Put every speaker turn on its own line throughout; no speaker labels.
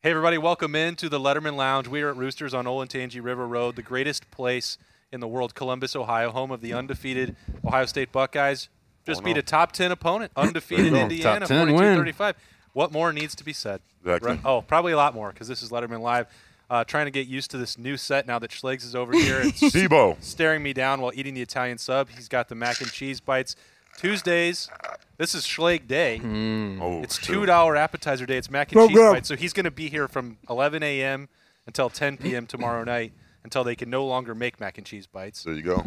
Hey, everybody, welcome in to the Lettermen Lounge. We are at Roosters on Olentangy River Road, the greatest place in the world, Columbus, Ohio, home of the undefeated Ohio State Buckeyes. Just beat a top 10 opponent, undefeated Indiana, 42 35. What more needs to be said?
Exactly.
Right- Oh, probably a lot more because this is Lettermen Live. Uh, trying to get used to this new set now that Schlegs is over here and
Debo.
staring me down while eating the Italian sub. He's got the mac and cheese bites. Tuesdays, this is Schleg Day. Hmm.
Oh,
It's two dollar appetizer day. It's mac and
Go,
cheese
go.
bites. So he's going to be here from 11 a.m. until 10 p.m. tomorrow night until they can no longer make mac and cheese bites.
There you go.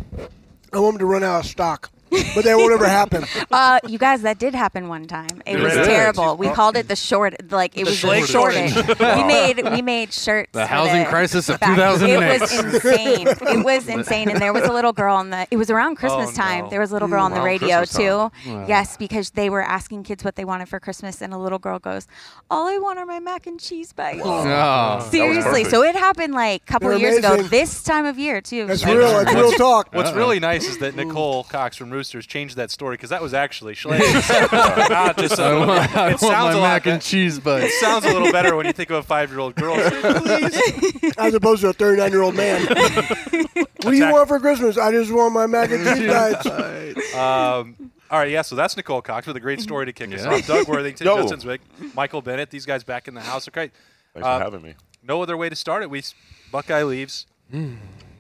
I want them to run out of stock, but that won't ever happen.
Uh, you guys, that did happen one time. It
Did
was
it?
terrible. We called it the short, like it
The
was the
Schleg
shortage.
shortage.
we made we made shirts.
The
for
housing crisis of
back-
2008.
It was insane. It was insane, and there was a little girl on the. It was around Christmas
Oh,
time.
no.
There was a little girl on the
Around
radio
Christmas
too.
time.
Yes, because they were asking kids what they wanted for Christmas, and a little girl goes, "All I want are my mac and cheese bites."
Oh.
Seriously,
perfect.
so it happened like a couple
They're
of years ago.
amazing.
This time of year too.
That's
So-
real. That's real talk.
What's really nice is that Nicole Cox from Roosters changed that story because that was actually Schleg. Not just
I
a,
want, I
it
want
sounds
my
a
mac
lot.
and cheese
It sounds a little better when you think of a five-year-old girl. Please.
As opposed to a 39 year old man. what do you want for Christmas? I just want my mac and cheese bites.
Um, all right, yeah. So that's Nicole Cox with a great story to kick us off. Doug Worthington,
Yo.
Justin Zwick, Michael Bennett. These guys back in the house. Okay.
Thanks
Uh,
for having me.
no other way to start it. We Buckeye leaves.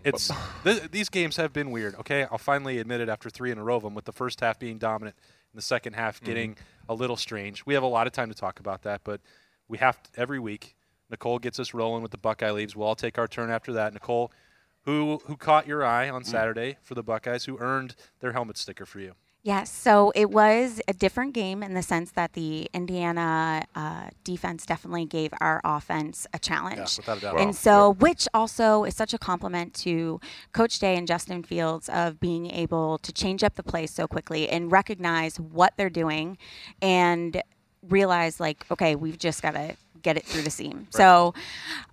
It's th- these games have been weird. Okay, I'll finally admit it after three in a row of them, with the first half being dominant and the second half mm-hmm. getting a little strange. We have a lot of time to talk about that, but we have to, every week. Nicole gets us rolling with the Buckeye leaves. We'll all take our turn after that. Nicole, who who caught your eye on mm. Saturday for the Buckeyes? Who earned their helmet sticker for you?
Yes, so it was a different game in the sense that the Indiana uh, defense definitely gave our offense a challenge.
without a doubt.
Wow.
And so, which also is such a compliment to Coach Day and Justin Fields of being able to change up the play so quickly and recognize what they're doing and realize, like, okay, we've just got to get it through the seam. So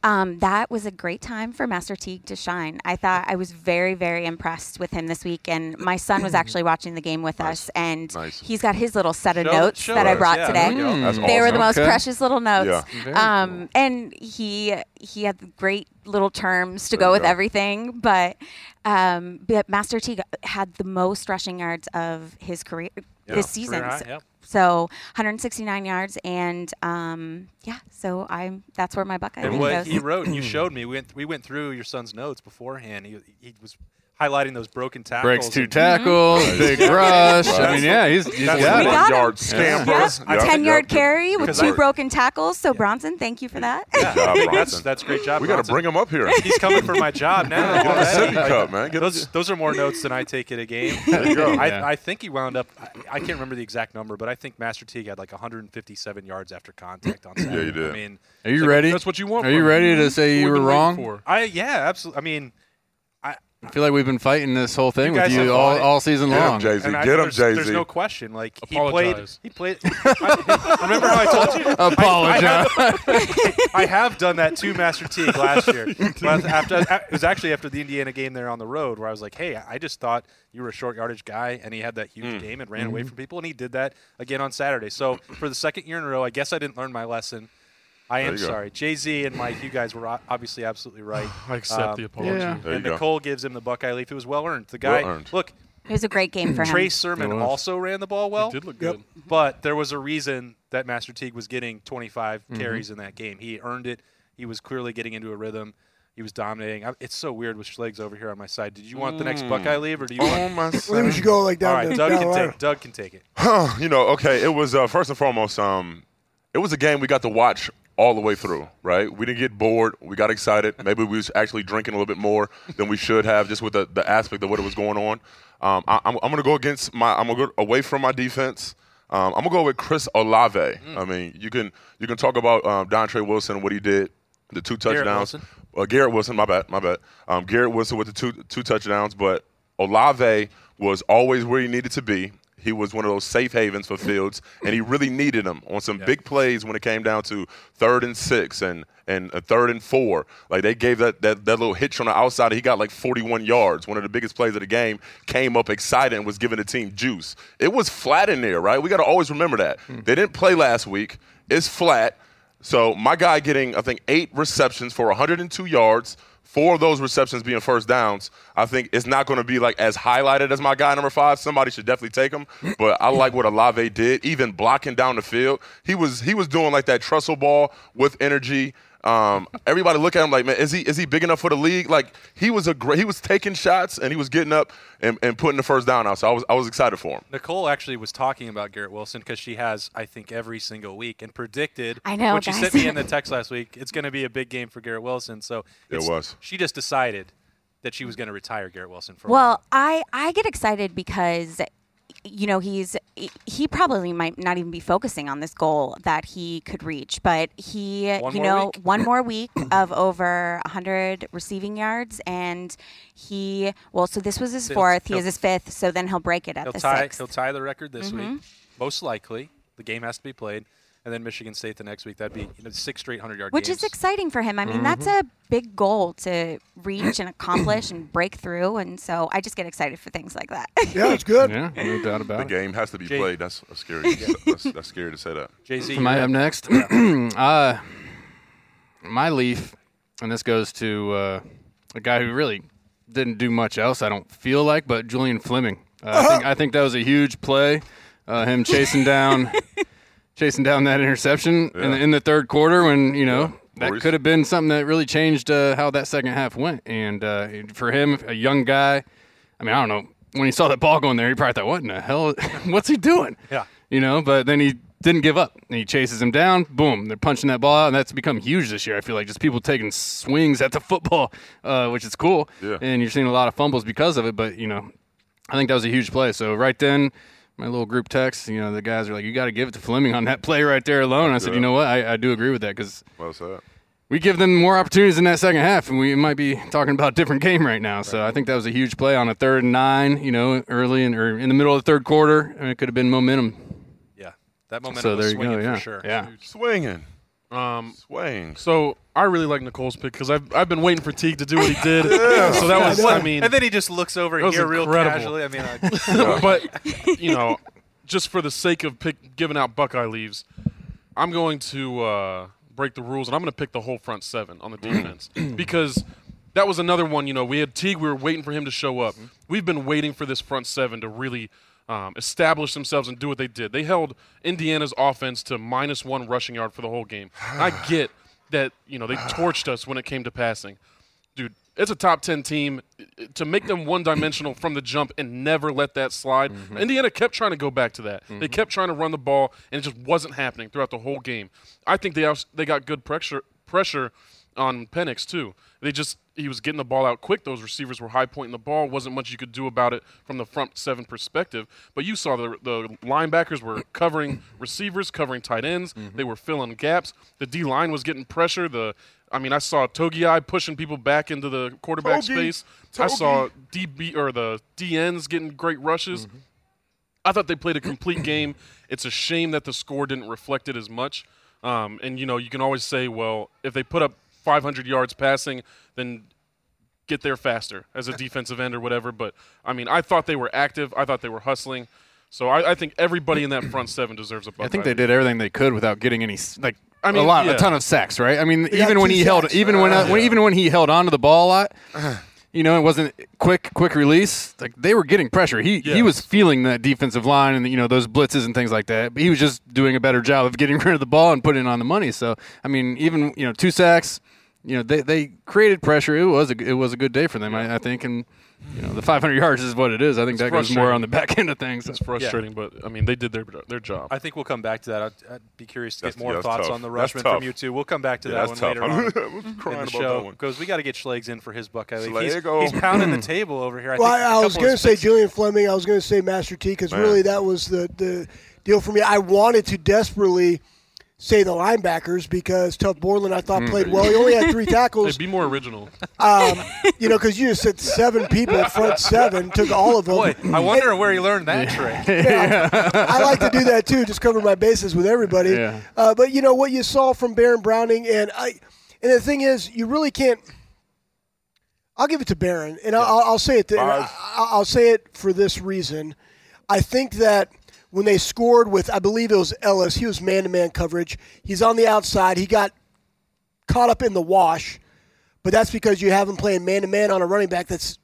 um, that was a great time for Master Teague to shine. I thought I was very, very impressed with him this week. And my son was actually watching the game with us, and
Nice.
he's got his little set of
Show-
notes
show
that I brought
Yeah,
today.
there we go.
That's
They were the most
Okay.
precious little notes.
Yeah.
Very
Um, and he he had great little terms to
There
go with
go.
everything, but um, but Master Teague had the most rushing yards of his career
Yeah,
this season.
high, yep.
So 169 yards, and um, yeah, so I'm that's where my Buckeye
And what
goes.
he wrote, and you showed me. We went, we went through your son's notes beforehand. He, he was highlighting those broken tackles.
Breaks two
and-
tackles, big rush. I mean, yeah, he's, he's
That's
got
what
We
it.
got him.
yard scampers.
yeah,
Yep,
10 yard carry with two
I-
broken tackles. So Bronson, thank you for that.
Yeah,
job,
that's
Bronson.
that's a great job.
We got to bring him up here.
He's coming for my job now.
Get him a
already.
cup, man. Get
Those those are more notes than I take at a game.
There you go.
I,
Yeah.
I think he wound up. I, I can't remember the exact number, but I think Master Teague had like 157 yards after contact on Saturday.
you did.
I mean,
Are you
Like,
ready?
That's what you want.
Are you ready to say you were wrong?
I yeah, absolutely. I mean,
I feel like we've been fighting this whole thing
You
with
guys
you
have
all,
fought
all season
Get him,
long.
Jay Z.
and I,
Get him,
there's,
Jay
there's
Z.
no question. Like he played. He played. I, remember how I told you?
Apologize.
I, I, have, I have done that to Master Teague last year. But after it was actually after the Indiana game there on the road, where I was like, "Hey, I just thought you were a short yardage guy," and he had that huge hmm. game and ran away mm-hmm. from people, and he did that again on Saturday. So for the second year in a row, I guess I didn't learn my lesson. I am
There you go.
sorry, Jay Z and Mike. You guys were obviously absolutely right.
I accept
Um,
the apology.
yeah.
There you
and
go.
Nicole gives him the Buckeye leaf. It was well earned. The guy,
Well earned.
look,
It was a great game for him.
Trey Sermon also ran the ball well.
It did look good.
But there was a reason that Master Teague was getting 25
Mm-hmm.
carries in that game. He earned it. He was clearly getting into a rhythm. He was dominating. I, it's so weird with Schlegs over here on my side. Did you want the next Buckeye leave, or do you
Oh
want?
my
I think we
son.
should go like
All
down
right, Doug
down
can
the ladder.
take. Doug can take it.
you know, okay, it was uh, first and foremost, um, it was a game we got to watch all the way through, right? We didn't get bored. We got excited. Maybe we was actually drinking a little bit more than we should have, just with the, the aspect of what it was going on. Um, I, I'm, I'm going to go against my. I'm going to go away from my defense. Um, I'm going to go with Chris Olave. I mean, you can you can talk about um, Dontre Wilson and what he did, the two
Garrett
touchdowns.
Wilson.
Uh, Garrett Wilson, my bad, my bad. Um, Garrett Wilson with the two two touchdowns, but Olave was always where he needed to be. He was one of those safe havens for Fields, and he really needed him on some big plays when it came down to third and six and and a third and four. Like they gave that, that that little hitch on the outside. He got like 41 yards. One of the biggest plays of the game. Came up excited and was giving the team juice. It was flat in there, right? We got to always remember that hmm. they didn't play last week. It's flat. So my guy getting, I think, eight receptions for 102 yards. Four of those receptions being first downs. I think it's not going to be like as highlighted as my guy number five. Somebody should definitely take him. But I like what Olave did, even blocking down the field. He was he was doing like that trestle ball with energy. Um, everybody look at him like, man, is he is he big enough for the league? Like he was a great, he was taking shots and he was getting up and, and putting the first down out. So I was I was excited for him.
Nicole actually was talking about Garrett Wilson because she has, I think, every single week and predicted.
I know,
When she sent me in the text last week, it's going to be a big game for Garrett Wilson. So
It was.
She just decided that she was going to retire Garrett Wilson for a
Well,
while.
I I get excited because you know he's he probably might not even be focusing on this goal that he could reach, but he
One
you know
week.
one more week of over 100 receiving yards, and he well, so this was his fourth, he
he'll-
his fifth, so then he'll break it at
He'll
the
tie,
sixth.
he'll tie the record this
Mm-hmm.
week, most likely. The game has to be played. And then Michigan State the next week. That'd be you know, six straight 100 yard
Which
games.
is exciting for him. I mean, that's a big goal to reach and accomplish and break through, and so I just get excited for things like that.
Yeah, it's good.
Yeah, no doubt about
The
it.
The game has to be
Jay-
played. That's a scary. that's, that's scary to say that.
Jay Z.
Am I up next? uh, my leaf, and this goes to uh, a guy who really didn't do much else. I don't feel like, but Julian Fleming. Uh, I, think, I think that was a huge play. Uh, him chasing down, chasing down that interception in, the, in the third quarter when you know. That could have been something that really changed uh, how that second half went. And uh, for him, a young guy, I mean, I don't know. When he saw that ball going there, he probably thought, "What in the hell? What's he doing?"
Yeah.
you know. But then he didn't give up. And he chases him down. Boom! They're punching that ball out, and that's become huge this year. I feel like just people taking swings at the football, uh, which is cool.
Yeah.
And you're seeing a lot of fumbles because of it. But you know, I think that was a huge play. So right then, my little group text, you know, the guys are like, "You got to give it to Fleming on that play right there alone." I said,
Yeah.
"You know what? I, I do agree with that because."
Well said.
we give them more opportunities in that second half, and we might be talking about a different game right now. So I think that was a huge play on a third and nine, you know, early in, or in the middle of the third quarter, and it could have been momentum.
Yeah. That momentum
So
was
there you
swinging
go. Yeah,
for sure.
yeah.
Swinging,
Um,
swing.
so I really like Nicole's pick because I've, I've been waiting for Teague to do what he did. So that was, I mean,
And then he just looks over
That was
here real
incredible.
casually. I mean, I,
but you know, just for the sake of pick, giving out Buckeye leaves, I'm going to uh, break the rules and I'm going to pick the whole front seven on the defense because that was another one. You know, we had Teague. We were waiting for him to show up. We've been waiting for this front seven to really. Um, establish themselves and do what they did. They held Indiana's offense to minus one rushing yard for the whole game. I get that you know they torched us when it came to passing, dude, it's a top 10 team. To make them one dimensional from the jump and never let that slide, Indiana kept trying to go back to that. They kept trying to run the ball, and it just wasn't happening throughout the whole game. I think they, they got good pressure, pressure on Penix, too. They just, he was getting the ball out quick. Those receivers were high pointing the ball. Wasn't much you could do about it from the front seven perspective. But you saw the, the linebackers were covering receivers, covering tight ends. They were filling gaps. The D line was getting pressure. The I mean, I saw Togiai pushing people back into the quarterback
Togi.
space. I saw DB or the DNs getting great rushes. I thought they played a complete game. It's a shame that the score didn't reflect it as much. Um, and you know, you can always say, well, if they put up 500 yards passing, then get there faster as a defensive end or whatever. But I mean, I thought they were active. I thought they were hustling. So I, I think everybody in that front seven deserves a Buckeye.
I think they did everything they could without getting any like
I mean,
a lot,
yeah.
a ton of sacks, right? I mean,
got
even when
two
he held,
sacks.
even when, uh, when even when he held onto the ball a lot, you know, it wasn't quick, quick release. Like they were getting pressure. He he was feeling that defensive line and you know those blitzes and things like that. But he was just doing a better job of getting rid of the ball and putting it on the money. So I mean, even you know two sacks, you know they, they created pressure. It was a it was a good day for them, I, I think, and. You know, the 500 yards is what it is. I think that goes more on the back end of things.
It's frustrating, but I mean, they did their their job.
I think we'll come back to that. I'd, I'd be curious to
That's-
get more
yeah,
thoughts
tough.
on the
That's
rushman from you two. We'll come back to
Yeah,
that
that's
one
tough.
later on. In the
about
show because we got to get Schlegs in for his Buckeye League. He's, he's pounding the oh. table over here. I
Well,
think
I,
a
I was going to say Julian Fleming. I was going to say Master Teague because really that was the, the deal for me. I wanted to desperately say the linebackers because Tuf Borland I thought played well. He only had three
Hey,
tackles.
be more original.
Um, you know, because you just said seven people front seven, took all of them.
Boy, I wonder where he learned that trick.
I like to do that too, just cover my bases with everybody.
Yeah.
Uh, but you know what you saw from Baron Browning, and I, and the thing is, you really can't. I'll give it to Baron, and I'll, I'll say it. th- I'll I'll say it for this reason. I think that when they scored with, I believe it was Ellis. He was man-to-man coverage. He's on the outside. He got caught up in the wash, but that's because you have him playing man-to-man on a running back that's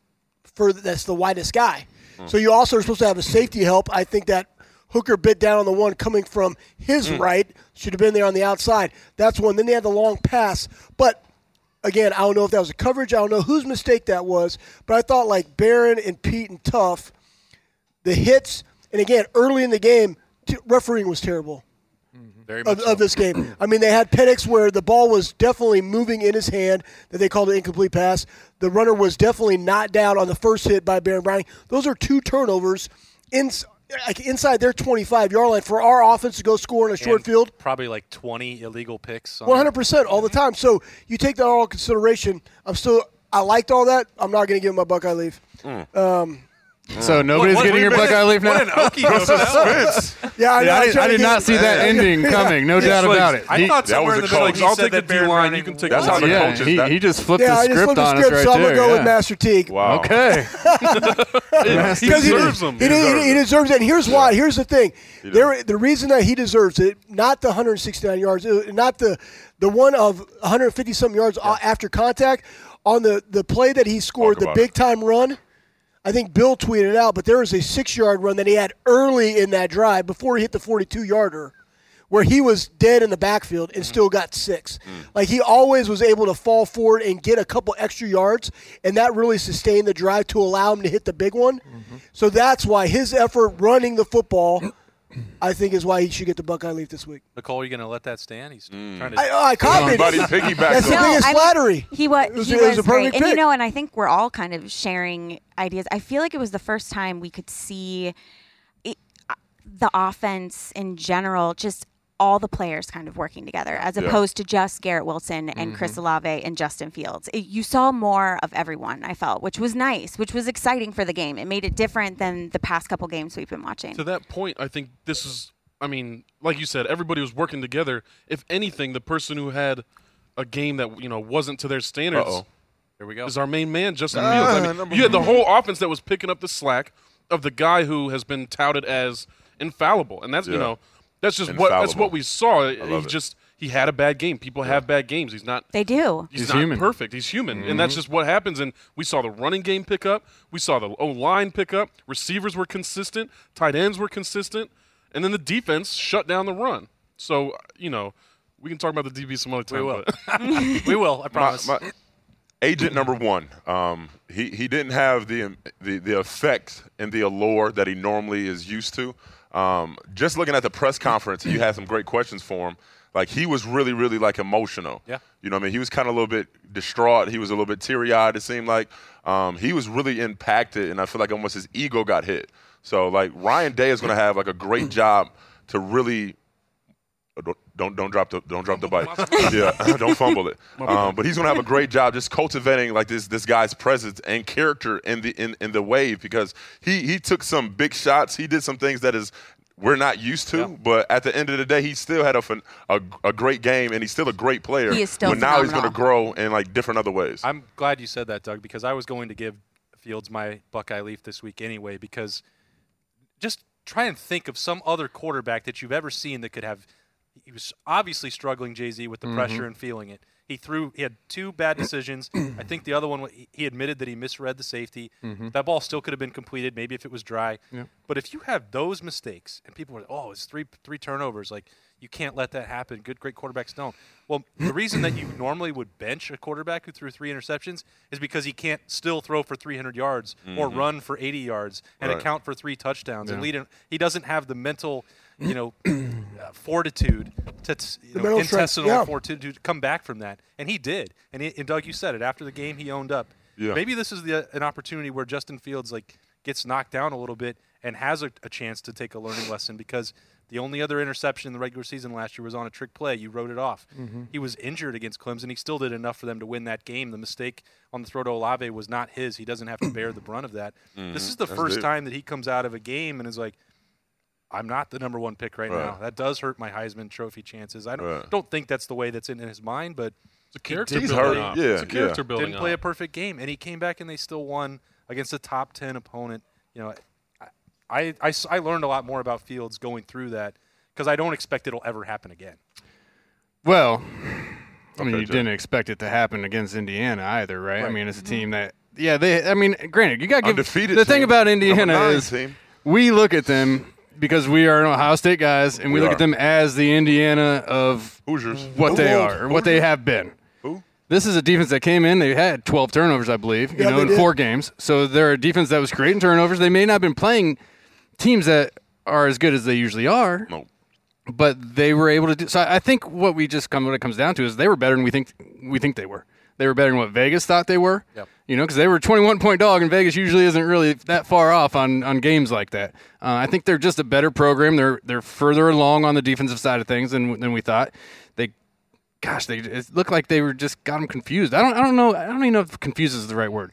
for that's the widest guy. Hmm. So you also are supposed to have a safety help. I think that Hooker bit down on the one coming from his hmm. right. Should have been there on the outside. That's one. Then they had the long pass, but again, I don't know if that was a coverage. I don't know whose mistake that was, but I thought like Baron and Pete and Tuf, the hits, and again early in the game, t- refereeing was terrible mm-hmm.
Very much
of,
so.
of this game. I mean, they had Penix where the ball was definitely moving in his hand that they called an incomplete pass. The runner was definitely not down on the first hit by Baron Browning. Those are two turnovers in, like inside their 25 yard line for our offense to go score in a short
And
field.
Probably like 20 illegal picks. on
One hundred percent all the mm-hmm. time. So you take that all in consideration. I'm still. I liked all that. I'm not going to give him my Buckeye leave. Mm.
Um, So nobody's
What-
getting your
what-
Buckeye leaf now.
What an Okie doke that was.
Yeah, I, know,
Yeah, I,
I'm
did, I did not see that ending coming. No doubt
Schlegs,
about it.
I
He-
thought
That
somewhere
was
in the
the
middle
coach.
he
I'll take
that
the D-line, you can take
That's how the
yeah,
coaches.
he,
that-
he just flipped
Yeah,
the script
flipped the
on
script,
us right
so I'm
there.
gonna go with. Master Teague.
wow.
Okay.
He deserves them.
He, he, he deserves it. And here's why. Here's the thing. There, the reason that he deserves it, not the 169 yards, uh, not the the one of 150 something yards after contact, on the the play that he scored, the big time run. I think Bill tweeted out, but there was a six yard run that he had early in that drive before he hit the 42 yarder, where he was dead in the backfield and mm-hmm. still got six. Mm. Like he always was able to fall forward and get a couple extra yards, and that really sustained the drive to allow him to hit the big one. Mm-hmm. So that's why his effort running the football, I think, is why he should get the Buckeye leaf this week.
Nicole, are you going to let that stand? He's trying to.
I, I copied.
Somebody piggyback
That's the
No,
biggest
I mean,
flattery.
He was,
It was-
he
it was
was,
a perfect
great, and you know, and I think we're all kind of sharing ideas. I feel like it was the first time we could see it, uh, the offense in general, just all the players kind of working together, as
Yeah.
opposed to just Garrett Wilson and Chris Olave and Justin Fields. It, you saw more of everyone. I felt, which was nice, which was exciting for the game. It made it different than the past couple games we've been watching.
to that point, I think this is. I mean, like you said, everybody was working together. If anything, the person who had a game that you know wasn't to their standards
Uh-oh.
Here we go.
is our main man, Justin
Ah,
Fields. I mean, you had the whole offense that was picking up the slack of the guy who has been touted as infallible, and that's you know that's just what that's what we saw. He just he had a bad game. People have bad games. He's not.
they do.
He's,
He's
not
human.
perfect. He's human, and
Mm-hmm.
that's just what happens. And we saw the running game pick up. We saw the O line pick up. Receivers were consistent. Tight ends were consistent, and then the defense shut down the run. So you know, we can talk about the DB some other time.
We
will.
we will. I
my,
promise.
my agent number one. Um, he he didn't have the the the effect and the allure that he normally is used to. Um, just looking at the press conference, you had some great questions for him. Like he was really, really like emotional.
Yeah.
You know, what I mean, he was kind of a little bit distraught. He was a little bit teary eyed. It seemed like um, he was really impacted, and I feel like almost his ego got hit. So like Ryan Day is going to have like a great job to really don't don't don't drop the don't drop the bike. yeah, don't fumble it. Um, but he's gonna have a great job just cultivating like this this guy's presence and character in the in, in the wave because he he took some big shots. He did some things that is we're not used to.
Yeah.
But at the end of the day, he still had a, fin- a a great game and he's still a great player.
He is still
But now he's gonna grow in like different other ways.
I'm glad you said that, Doug, because I was going to give Fields my Buckeye leaf this week anyway. Because just try and think of some other quarterback that you've ever seen that could have. He was obviously struggling, Jay Z, with the mm-hmm. pressure and feeling it. He threw. He had two bad decisions. I think the other one. he- He admitted that he misread the safety. Mm-hmm. That ball still could have been completed, maybe if it was dry. But if you have those mistakes and people are, oh, it's three three turnovers, like you can't let that happen. Good, great quarterbacks don't. Well, the reason that you normally would bench a quarterback who threw three interceptions is because he can't still throw for 300 yards or mm-hmm. run for 80 yards and
Right.
account for three touchdowns and lead. In, he doesn't have the mental, you know, uh, fortitude to t- you know, intestinal
yeah.
fortitude to come back from that, and he did. And, he, and Doug, you said it after the game. He owned up.
Yeah.
Maybe this is the uh, an opportunity where Justin Fields like gets knocked down a little bit and has a, a chance to take a learning lesson because the only other interception in the regular season last year was on a trick play. You wrote it off. He was injured against Clemson. He still did enough for them to win that game. The mistake on the throw to Olave was not his. He doesn't have to bear the brunt of that. Mm-hmm. This is the
That's
first
big.
time that he comes out of a game and is like, I'm not the number one pick right,
Right.
now. That does hurt my Heisman Trophy chances. I don't,
Right.
don't think that's the way that's in his mind, but
It's a character
He's
building
hurt.
up.
Yeah,
it's a character
yeah.
building
didn't play a perfect game, and he came back and they still won against a top ten opponent. You know, I I learned a lot more about Fields going through that because I don't expect it'll ever happen again.
Well, I mean,
Okay,
you
Joe.
didn't expect it to happen against Indiana either, right? I mean, it's a mm-hmm. team that, yeah, they. I mean, granted, you got to give
Undefeated
the thing about Indiana is
team.
we look at them because we are Ohio State guys, and we,
We
look
are.
at them as the Indiana of
Hoosiers.
what they
Old.
are, or what they have been.
Who?
This is a defense that came in. They had 12 turnovers, I believe, you
Yeah,
know,
they
in
did.
four games. So they're a defense that was creating turnovers. They may not have been playing teams that are as good as they usually are,
No.
but they were able to do. So I think what we just come what it comes down to is they were better than we think we think they were. They were better than what Vegas thought they were.
Yep.
You know, because they were a 21 point dog, and Vegas usually isn't really that far off on, on games like that. Uh, I think they're just a better program. They're they're further along on the defensive side of things than than we thought. They, gosh, they it looked like they were just got them confused. I don't I don't know. I don't even know if confused is the right word.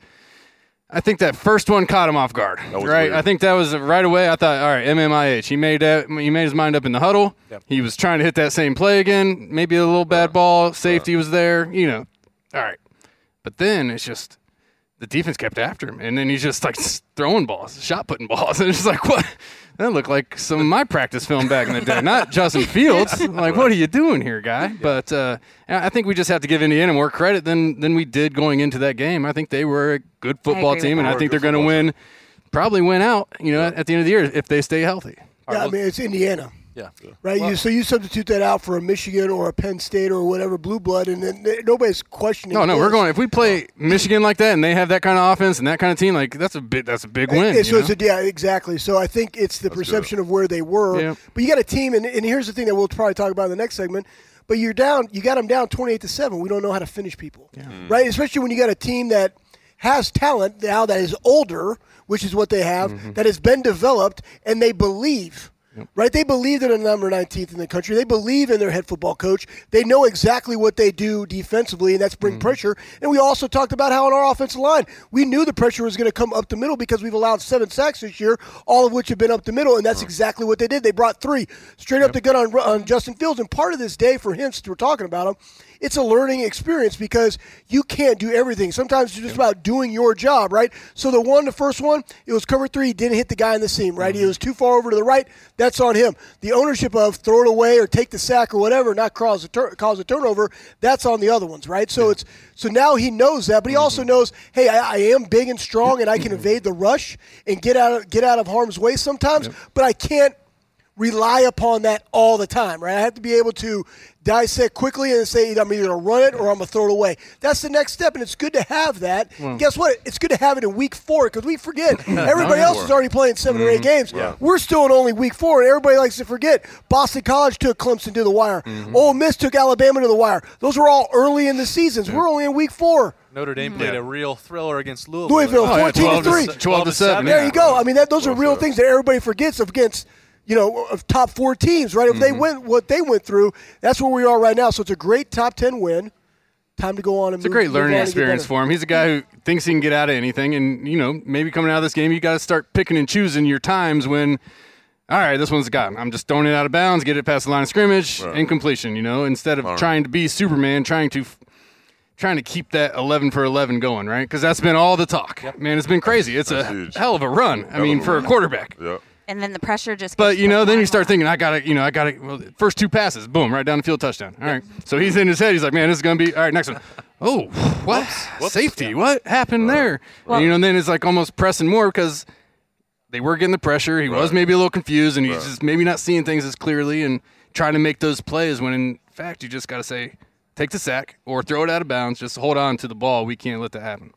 I think that first one caught him off guard. right.
weird.
I think that was right away. I thought, all right, MMIH. He made that. He made his mind up in the huddle.
Yep.
He was trying to hit that same play again. Maybe a little bad ball. Safety was there. You know. All right. But then it's just the defense kept after him, and then he's just like throwing balls, shot putting balls, and it's just like what. That looked like some of my practice film back in the day, not Justin Fields. Like, what are you doing here, guy? But uh, I think we just have to give Indiana more credit than than we did going into that game. I think they were a good football team, and. I think
They
they're going to win, probably win out. You know, at the end of the year if they stay healthy.
Yeah, I mean it's Indiana,
Yeah.
right? you, so you substitute that out for a Michigan or a Penn State or whatever blue blood, and then nobody's questioning.
No, no, we're going. If we play Michigan like that, and they have that kind of offense and that kind of team, like that's a big, that's a big win.
And so
you
it's a, yeah, exactly. So I think it's the perception of where they were.
Yeah.
But you got a team, and, and here's the thing that we'll probably talk about in the next segment. But you're down. You got them down 28 to seven. We don't know how to finish people, right? Especially when you got a team that has talent now that is older, which is what they have,
Mm-hmm.
that has been developed, and they believe. Right, they believe they're the number 19th in the country. They believe in their head football coach. They know exactly what they do defensively, and that's bring
Mm-hmm.
pressure. And we also talked about how on our offensive line, we knew the pressure was going to come up the middle because we've allowed seven sacks this year, all of which have been up the middle, and that's exactly what they did. They brought three straight up the gun on, on Justin Fields. And part of this day for him, since we're talking about him, it's a learning experience because you can't do everything. Sometimes it's just about doing your job, right? So the one, the first one, it was cover three. Didn't hit the guy in the seam, right? He was too far over to the right. That's on him. The ownership of throw it away or take the sack or whatever, not cause a tur- cause a turnover, that's on the other ones, right? So it's so now he knows that, but he also mm-hmm. knows, hey, I, I am big and strong and I can mm-hmm. evade the rush and get out of get out of harm's way sometimes, but I can't rely upon that all the time, right? I have to be able to dissect quickly and say I'm either going to run it or I'm going to throw it away. That's the next step, and it's good to have that. Guess what? It's good to have it in week four because we forget. Everybody else is already playing 7 or eight mm-hmm. games. Yeah. We're still in only week four, and everybody likes to forget. Boston College took Clemson to the wire. Mm-hmm. Ole Miss took Alabama to the wire. Those were all early in the seasons. We're only in week four.
Notre Dame mm-hmm. played a real thriller against Louisville.
Louisville,
Oh, yeah,
14
12
to
to
3.
se- 12 to 7.
There
yeah.
you go. I mean, that those are real things that everybody forgets against, you know, of top four teams, right? If they mm-hmm. went what they went through, that's where we are right now. So it's a great top ten win. Time to go on and
It's a great learning experience for him. He's a guy who thinks he can get out of anything, and you know, maybe coming out of this game, you got to start picking and choosing your times when. All right, this one's got. I'm just throwing it out of bounds, get it past the line of scrimmage,
Right.
incompletion. You know, instead of trying to be Superman, trying to, trying to keep that 11 for 11 going, right? Because that's been all the talk. Man, it's been crazy. It's
That's
a
huge.
hell of a run. I
of
mean,
a
for a quarterback.
Yeah.
And then the pressure just.
But you know, then you start thinking, I gotta, you know, I gotta. Well, first two passes, boom, right down the field, touchdown. All right, so he's in his head. He's like, man, this is gonna be all right. Next one, oh, what safety? What happened there?
Well-
and, you know, and then it's like almost pressing more because they were getting the pressure. He was maybe a little confused, and he's
Right.
just maybe not seeing things as clearly and trying to make those plays. When in fact, you just gotta say, take the sack or throw it out of bounds. Just hold on to the ball. We can't let that happen.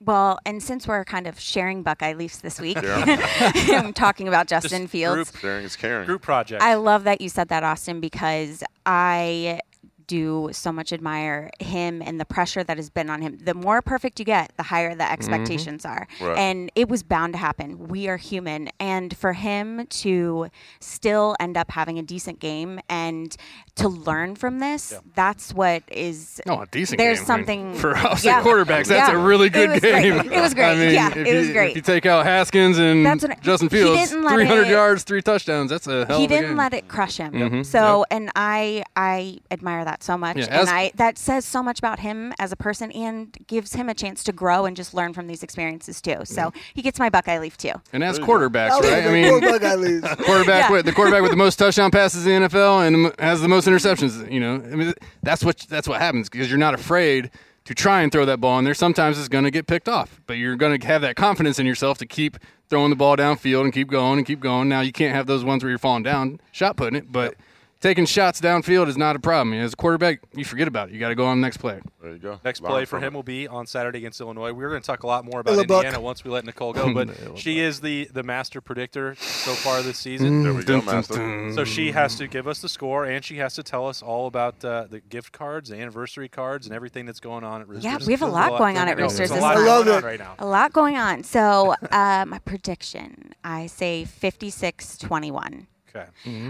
Yeah. Well, and since we're kind of sharing Buckeye Leafs this week, I'm talking about
Just
Justin Fields.
Group,
Sharing is caring.
group project.
I love that you said that, Austin, because I do so much admire him and the pressure that has been on him. The more perfect you get, the higher the expectations are.
Right.
And it was bound to happen. We are human. And for him to still end up having a decent game and to learn from this, that's what is.
Oh, a decent
There's
game. I mean,
something
for us
yeah.
quarterbacks. That's
Yeah.
a really good
was
game.
great. It was great.
I mean,
Yeah, it was
you,
great.
If you take out Haskins and
what
Justin Fields, 300
it-
yards, three touchdowns. That's a hell
he
of a
didn't let it crush him.
Mhm.
So, and I I admire that that so much,
Yeah,
and I that says so much about him as a person, and gives him a chance to grow and just learn from these experiences too. So he gets my Buckeye leaf too.
And as quarterbacks,
That
right? I mean,
poor Buckeye leaves.
quarterback
Yeah.
with the quarterback with the most touchdown passes in the NFL and has the most interceptions. You know, I mean, that's what that's what happens because you're not afraid to try and throw that ball in there. Sometimes it's going to get picked off, but you're going to have that confidence in yourself to keep throwing the ball downfield and keep going and keep going. Now you can't have those ones where you're falling down, shot putting it, but. Taking shots downfield is not a problem. As a quarterback, you forget about it. You got to go on the next play.
There you go.
Next
Learn
play for him will be on Saturday against Illinois. We're going to talk a lot more about
Illa Buck.
Indiana once we let Nicole go, but she is the, the master predictor so far this season.
There we go,
Dun, dun,
master.
So she has to give us the score, and she has to tell us all about uh, the gift cards, the anniversary cards, and everything that's going on at Roosters.
Yeah, we have a
There's
lot going on at
There's
Roosters
a
this
lot going
I love
on
it.
right now.
A lot going on. So uh, my prediction, I say 56-21.
Okay.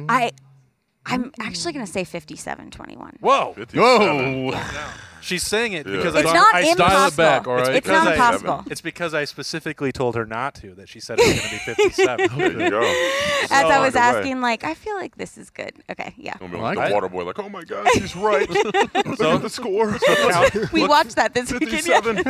I I'm actually going to say 57-21.
Whoa!
57.
Whoa!
She's saying it
Yeah.
because
It's
I,
not
I
impossible.
dial it back, all right?
It's
because
not
I-
impossible.
It's because I specifically told her not to. That she said it was going to be 57.
There you go.
As I was
either way.
asking, like, I feel like this is good. Okay, yeah.
Gonna be like
like
the
it.
water boy, like, oh my God, she's right. Look at the score.
We watched that this weekend. yeah.
57.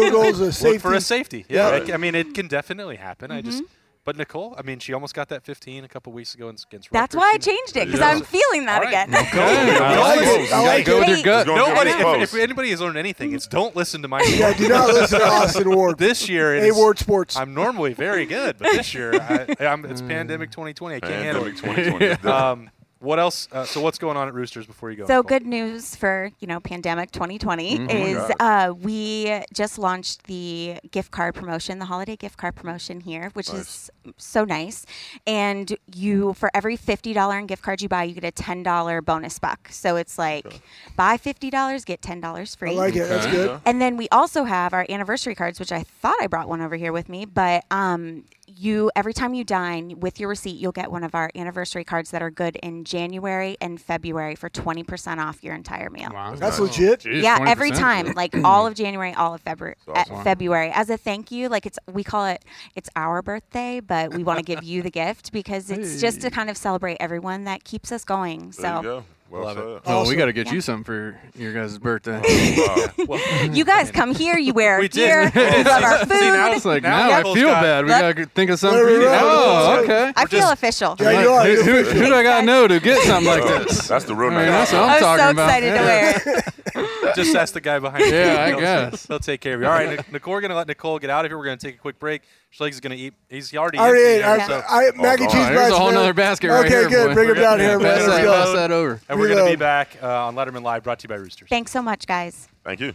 Field goals, a
Look
safety.
for a safety. Yeah,
Yeah.
I, I mean it can definitely happen. I
Mm-hmm.
just, but Nicole, I mean, she almost got that 15 a couple weeks ago against.
That's
Rutgers.
why I changed it because
Yeah.
I'm feeling that
All right.
again.
Okay.
I
I like
like
it.
it.
I
Go with your gut.
Nobody, if, if anybody has learned anything, it's don't listen to my.
Yeah, do not listen to Austin Ward.
This year, it
A Ward Sports.
I'm normally very good, but this year, I, I'm, it's pandemic 2020. I can't handle
Pandemic
it.
2020.
Um, what else? Uh, so what's going on at Roosters before you go?
So
Nicole?
good news for you know pandemic 2020
Mm-hmm.
is uh, we just launched the gift card promotion, the holiday gift card promotion here, which is so nice. And you for every fifty dollar in gift card you buy, you get a ten dollar bonus buck. So it's like buy fifty dollars, get ten dollars free.
I like it. That's good.
And then we also have our anniversary cards, which I thought I brought one over here with me, but um, you every time you dine with your receipt, you'll get one of our anniversary cards that are good in January and February for twenty percent off your entire meal.
Wow.
That's legit.
Jeez,
Yeah, every
20%.
time, like all of January, all of February, uh,
awesome.
February, as a thank you. Like it's we call it it's our birthday, but we want to give you the gift because it's just to kind of celebrate everyone that keeps us going.
There you
So
go. Well
Love it.
said.
Oh, we got to get you something for your guys' birthday.
Well,
you guys come here, you wear our
We did.
gear,
We did.
you have our
See, see, now
food.
It's like
Now
now, I feel
got-
bad. We got to think of something for you.
right,
Oh, okay.
I feel
just-
official.
Yeah, you are.
Who, who, who do I got to know to get something like
Oh,
this?
That's the real
I mean, that's what I'm talking about.
I was
talking
so excited
Yeah.
to wear it.
Just ask the guy behind you.
Yeah, I
He'll-
guess.
He'll take care of you. All right, Nicole, we're going to let Nicole get out of here. We're going to take a quick break. Schleg's going to eat. He's already
I already
empty
ate.
there, so-
I, mac and
Oh,
cheese
Oh, here's a whole
man.
nother basket right
okay,
here,
good.
boy.
Bring them down here.
Pass
Let's
that,
go.
pass that over.
and we're going to be back uh, on Lettermen Live, brought to you by Roosters.
Thanks so much, guys.
Thank you.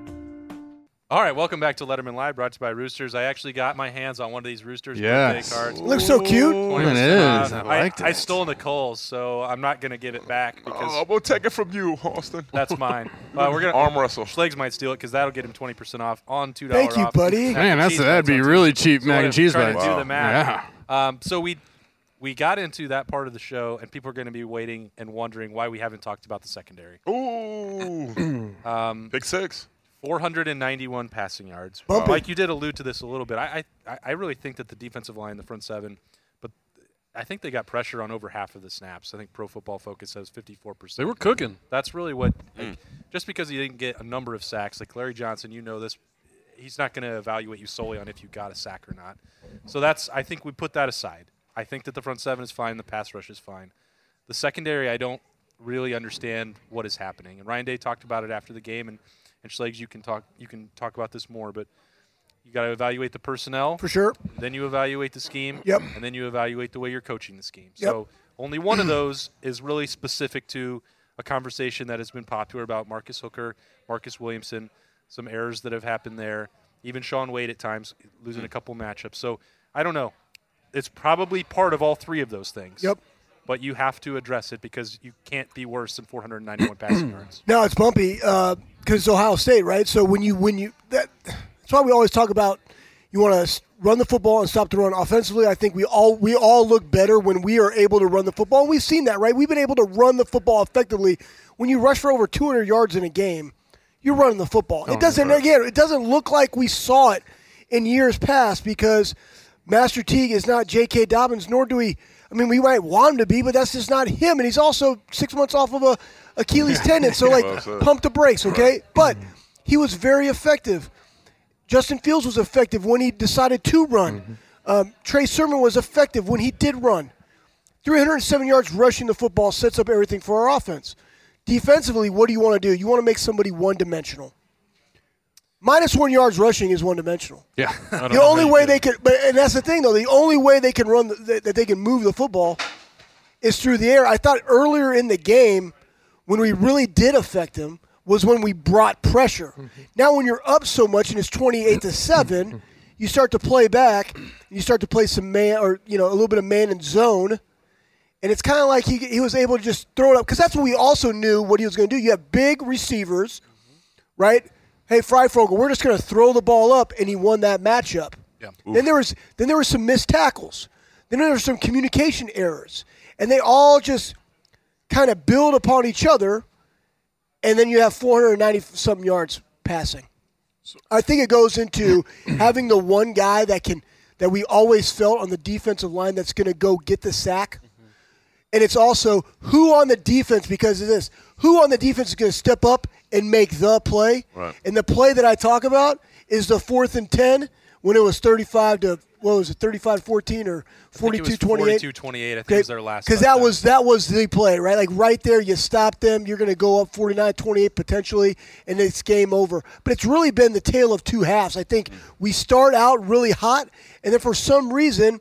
All right, welcome back to Lettermen Live, brought to you by Roosters. I actually got my hands on one of these Roosters
Yes.
birthday cards.
Looks so cute.
It is. I liked
I,
it.
stole Nicole's, so I'm not going to give it back because
Oh, we'll take it from you, Austin.
that's mine. Uh, we're gonna
Arm wrestle.
Schlegs might steal it because that'll get him 20% off on $2
Thank you,
off.
buddy.
Man, that's that'd be really cheap
So
mac and cheese
trying to
bites.
do
Wow.
the math.
Yeah.
Um, so we we got into that part of the show, and people are going to be waiting and wondering why we haven't talked about the secondary.
Ooh.
Um,
Big six.
491 passing yards.
Bump.
Mike, you did allude to this a little bit. I, I I really think that the defensive line, the front seven, but I think they got pressure on over half of the snaps. I think Pro Football Focus says 54 percent.
They were cooking.
That's really what. Hmm. Like, just because he didn't get a number of sacks, like Larry Johnson, you know this. He's not going to evaluate you solely on if you got a sack or not. So that's. I think we put that aside. I think that the front seven is fine. The pass rush is fine. The secondary, I don't really understand what is happening. And Ryan Day talked about it after the game, and and Schlegs, you can talk. You can talk about this more, but you got to evaluate the personnel.
For sure.
Then you evaluate the scheme.
Yep.
And then you evaluate the way you're coaching the scheme.
Yep.
So only one of those is really specific to a conversation that has been popular about Marcus Hooker, Marcus Williamson, some errors that have happened there. Even Shaun Wade at times losing a mm. couple matchups. So I don't know. It's probably part of all three of those things.
Yep.
But you have to address it because you can't be worse than 491 passing yards.
No, it's bumpy uh, because it's Ohio State, right? So when you when you that, that's why we always talk about you want to run the football and stop the run. Offensively, I think we all we all look better when we are able to run the football. And we've seen that, right? We've been able to run the football effectively. When you rush for over 200 yards in a game, you're running the football. it oh, doesn't again. It doesn't look like we saw it in years past because Master Teague is not J.K. Dobbins, nor do we. I mean, we might want him to be, but that's just not him. And he's also six months off of a Achilles tendon. So like,
Well
pump the brakes, okay? But he was very effective. Justin Fields was effective when he decided to run. Um, Trey Sermon was effective when he did run. 307 yards rushing the football sets up everything for our offense. Defensively, what do you want to do? You want to make somebody one dimensional. Minus one yards rushing is one dimensional.
Yeah.
I don't
The
know
only way they
it.
can, but and that's the thing though. The only way they can run the, that they can move the football is through the air. I thought earlier in the game when we really did affect them was when we brought pressure. Mm-hmm. Now when you're up so much and it's 28 to mm-hmm. 7, you start to play back, and you start to play some man or you know a little bit of man and zone. And it's kind of like he, he was able to just throw it up because that's what we also knew what he was going to do. You have big receivers, right? Hey, Fryfogle, we're just going to throw the ball up, and he won that matchup.
Yeah.
Then there was then there was some missed tackles. Then there were some communication errors, and they all just kind of build upon each other, and then you have 490 something yards passing. I think it goes into having the one guy that can that we always felt on the defensive line that's going to go get the sack. Mm-hmm. And it's also who on the defense because of this. Who on the defense is going to step up and make the play?
Right.
And the play that I talk about is the fourth and 10 when it was 35 to what was it 35 14 or 42 28
42 28. I think was their last.
because that was that was the play, right? Like right there, you stop them, you're going to go up 49-28 potentially, and it's game over. But it's really been the tale of two halves. I think we start out really hot, and then for some reason,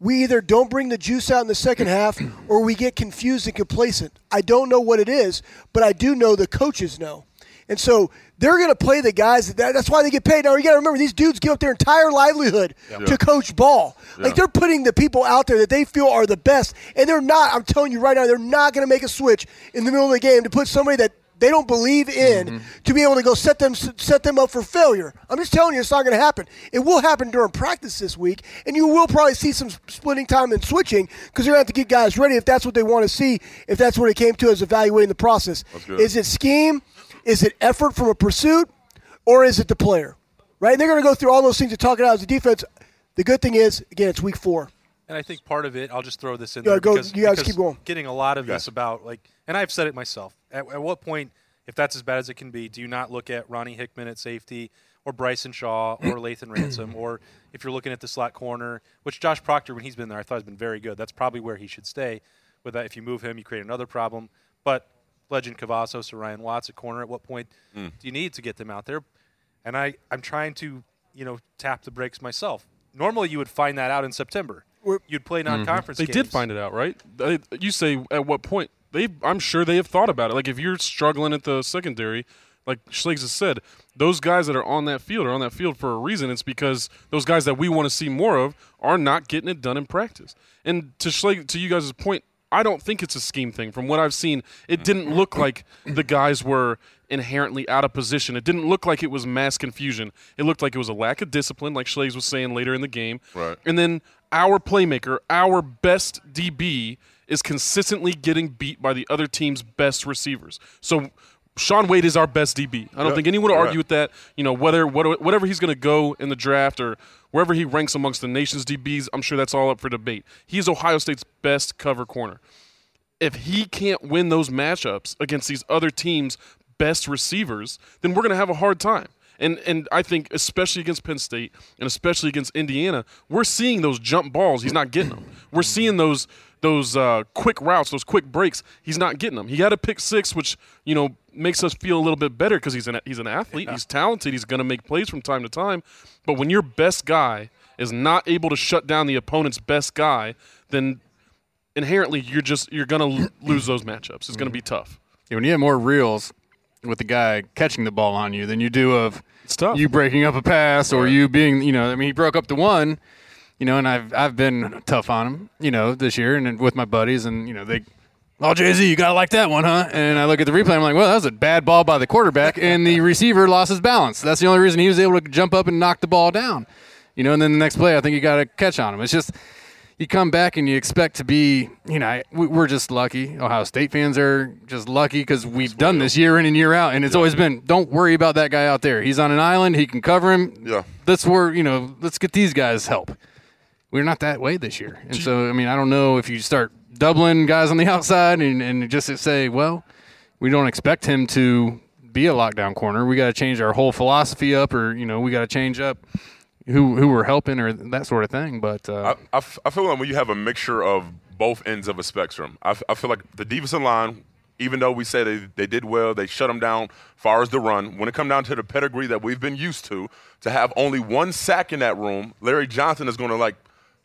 we either don't bring the juice out in the second half, or we get confused and complacent. I don't know what it is, but I do know the coaches know. And so they're going to play the guys. That, that's why they get paid. Now you got to remember these dudes give up their entire livelihood to coach ball. Like they're putting the people out there that they feel are the best, and they're not. I'm telling you right now, they're not going to make a switch in the middle of the game to put somebody that they don't believe in mm-hmm. to be able to go set them set them up for failure. I'm just telling you, it's not going to happen. It will happen during practice this week, and you will probably see some splitting time and switching because you're going to have to get guys ready if that's what they want to see. If that's what it came to as evaluating the process, is it scheme? Is it effort from a pursuit, or is it the player? Right? And they're going to go through all those things to talk it out as a defense. The good thing is, again, it's week four.
And I think part of it, I'll just throw this in
Yeah,
there
go-
because,
you guys
because
keep going.
Getting a lot of this about like, and I've said it myself. At, at what point, if that's as bad as it can be, do you not look at Ronnie Hickman at safety, or Bryson Shaw, or Lathan Ransom, or if you're looking at the slot corner, which Josh Proctor, when he's been there, I thought has been very good. That's probably where he should stay. With that, if you move him, you create another problem. But Lejond Cavazos or Ryan Watts at corner, at what point hmm. do you need to get them out there? And I, I'm trying to, you know, tap the brakes myself. Normally, you would find that out in September.
We're-
You'd play mm-hmm. non-conference.
They did find it out, right? They, you say at what point? They, I'm sure they have thought about it. Like if you're struggling at the secondary, like Schlegs has said, those guys that are on that field are on that field for a reason. It's because those guys that we want to see more of are not getting it done in practice. And to Schleg, to you guys' point, I don't think it's a scheme thing. From what I've seen, it didn't look like the guys were inherently out of position. It didn't look like it was mass confusion. It looked like it was a lack of discipline, like Schlegs was saying later in the game.
Right.
And then our playmaker, our best DB, is consistently getting beat by the other team's best receivers. So Shaun Wade is our best DB. I don't think anyone would
Right.
argue with that. You know, whether whatever he's going to go in the draft or wherever he ranks amongst the nation's DBs, I'm sure that's all up for debate. He's Ohio State's best cover corner. If he can't win those matchups against these other teams' best receivers, then we're going to have a hard time. And and I think especially against Penn State and especially against Indiana, we're seeing those jump balls. He's not getting them. We're seeing those those uh, quick routes, those quick breaks. He's not getting them. He had a pick six, which you know makes us feel a little bit better because he's an he's an athlete. He's talented. He's going to make plays from time to time. But when your best guy is not able to shut down the opponent's best guy, then inherently you're just you're going to lose those matchups. It's going to be tough.
Yeah, when you have more reels with the guy catching the ball on you than you do of you breaking up a pass or you being, you know, I mean, he broke up the one, you know, and I've I've been tough on him, you know, this year and with my buddies, and you know they. Oh, Jay Z, you gotta like that one, huh? And I look at the replay, I'm like, well, that was a bad ball by the quarterback, and the receiver lost his balance. That's the only reason he was able to jump up and knock the ball down, you know. And then the next play, I think you got to catch on him. It's just you come back and you expect to be, you know, we- we're just lucky. Ohio State fans are just lucky because we've done this year in and year out, and it's always been, don't worry about that guy out there. He's on an island, he can cover him.
Yeah.
That's where you know, let's get these guys help. We're not that way this year, and so I mean, I don't know if you start doubling guys on the outside and and just say, well, we don't expect him to be a lockdown corner. We got to change our whole philosophy up, or you know, we got to change up who who we're helping or that sort of thing. But uh,
I, I, f- I feel like when you have a mixture of both ends of a spectrum, I, f- I feel like the defensive line, even though we say they, they did well, they shut them down far as the run. When it come down to the pedigree that we've been used to, to have only one sack in that room, Larry Johnson is going to like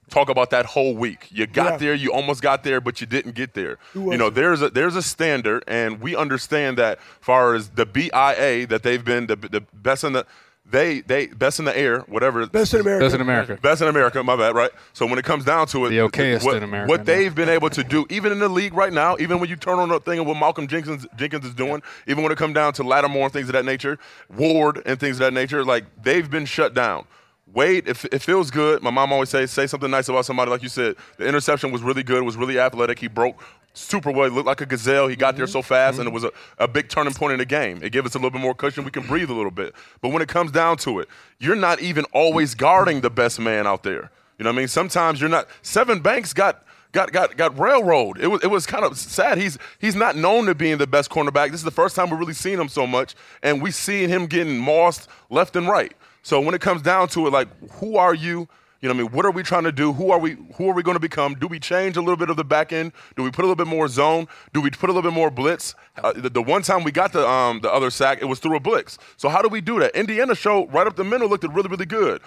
talk about that whole week. You got
Yeah.
there, you almost got there, but you didn't get there. You know, there's a there's a standard, and we understand that far as the BIA that they've been the, the best in the they they best in the air, whatever
Best in America.
Best in America.
Best in America, my bad, right? So when it comes down to it,
The okayest
what,
in America,
what
no.
they've been able to do, even in the league right now, even when you turn on the thing of what Malcolm Jenkins Jenkins is doing, even when it comes down to Lattimore and things of that nature, Ward and things of that nature, like they've been shut down. Wade, it, it feels good. My mom always says, say something nice about somebody. Like you said, the interception was really good, It was really athletic. He broke super well. He looked like a gazelle. He got there so mm-hmm. fast, and it mm-hmm. was a, a big turning point in the game. It gave us a little bit more cushion. We can breathe a little bit. But when it comes down to it, you're not even always guarding the best man out there. You know what I mean? Sometimes you're not. Sevyn Banks got got got got railroad. It was it was kind of sad. He's he's not known to being the best cornerback. This is the first time we're really seeing him so much, and we seeing him getting mossed left and right. So when it comes down to it, like who are you? You know what I mean? What are we trying to do? Who are we who are we going to become? Do we change a little bit of the back end? Do we put a little bit more zone? Do we put a little bit more blitz? Uh, the, the one time we got the um the other sack, it was through a blitz. So how do we do that? Indiana show right up the middle looked really really good.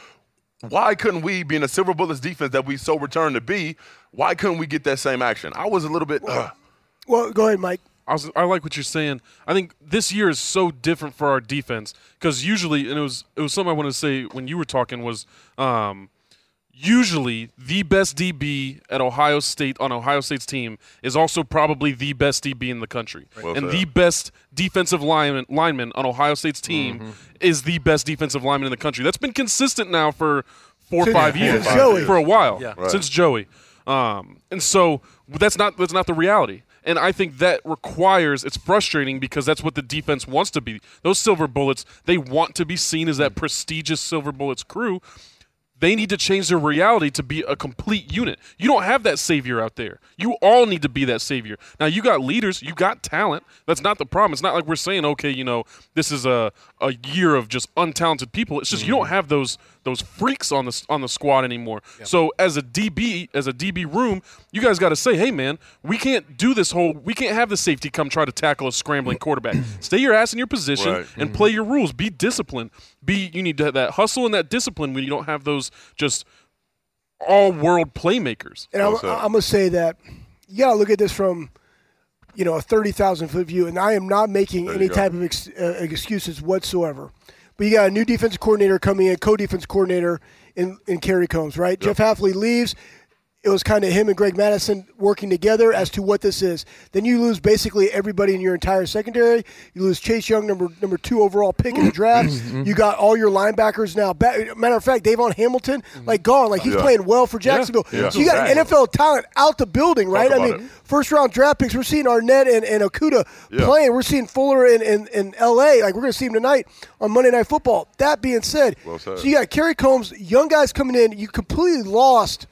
Why couldn't we, being a silver bullets defense that we so returned to be, why couldn't we get that same action? I was a little bit. Uh,
Well, go ahead, Mike.
I, was, I like what you're saying. I think this year is so different for our defense because usually, and it was it was something I wanted to say when you were talking was, um, usually the best DB at Ohio State on Ohio State's team is also probably the best DB in the country,
Well
and
said.
the best defensive lineman lineman on Ohio State's team is the best defensive lineman in the country. That's been consistent now for four or
Since-
five
since
years,
Joey.
for a while,
Yeah.
Right.
since Joey. Um, and so that's not that's not the reality. And I think that requires it's frustrating because that's what the defense wants to be. Those silver bullets, they want to be seen as that prestigious silver bullets crew. They need to change their reality to be a complete unit. You don't have that savior out there. You all need to be that savior. Now you got leaders, you got talent. That's not the problem. It's not like we're saying, okay, you know, this is a, a year of just untalented people. It's just you don't mm-hmm. have those those freaks on the on the squad anymore. So as a DB, as a DB room, you guys got to say, hey man, we can't do this whole. We can't have the safety come try to tackle a scrambling quarterback. Stay your ass in your position
Right.
and mm-hmm. play your rules. Be disciplined. Be you need to have that hustle and that discipline when you don't have those just all world playmakers.
And I'm, I'm going to say that you got to look at this from, you know, a 30,000 foot view. And I am not making
There
any
go.
type of ex- uh, excuses whatsoever. But you got a new defensive coordinator coming in, co defense coordinator in, in Kerry Coombs, right? Jeff Hafley leaves. It was kind of him and Greg Mattison working together as to what this is. Then you lose basically everybody in your entire secondary. You lose Chase Young, number number two overall pick in the draft. Mm-hmm. Mm-hmm. you got all your linebackers now. Matter of fact, Davon Hamilton, mm-hmm. like gone, like he's
Yeah.
playing well for Jacksonville.
Yeah.
So you got. NFL talent out the building, right? I mean,
it.
first round draft picks. We're seeing Arnette and, and Okudah
Yeah.
playing. We're seeing Fuller in, in, in LA. Like we're going to see him tonight on Monday Night Football. That being said,
Well said.
so you got Kerry Coombs, young guys coming in. You completely lost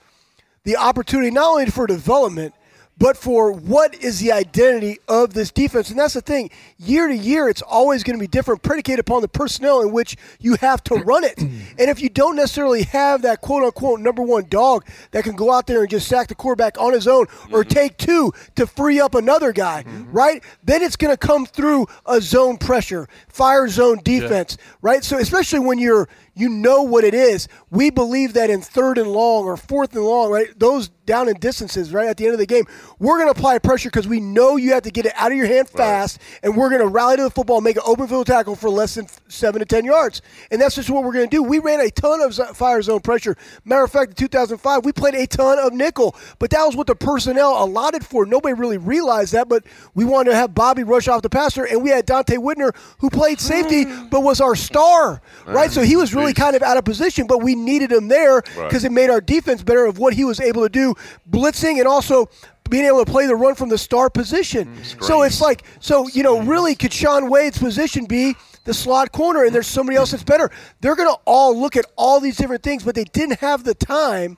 the opportunity not only for development, but for what is the identity of this defense. And that's the thing. Year to year, it's always going to be different, predicated upon the personnel in which you have to run it. and if you don't necessarily have that quote unquote number one dog that can go out there and just sack the quarterback on his own or mm-hmm. take two to free up another guy, mm-hmm. right? Then it's going to come through a zone pressure, fire zone defense, right? So especially when you're you know what it is. We believe that in third and long or fourth and long, right? Those down in distances right at the end of the game. We're going to apply pressure because we know you have to get it out of your hand fast, and we're going to rally to the football and make an open field tackle for less than seven to ten yards. And that's just what we're going to do. We ran a ton of fire zone pressure. Matter of fact, in 2005, we played a ton of nickel, but that was what the personnel allotted for. Nobody really realized that, but we wanted to have Bobby rush off the passer, and we had Donte Whitner who played safety hmm. but was our star, right? So he was really kind of out of position, but we needed him there because it made our defense better of what he was able to do, blitzing and also being able to play the run from the star position. so it's like, so you know, really, could Shaun Wade's position be? The slot corner, and there's somebody else that's better. They're going to all look at all these different things, but they didn't have the time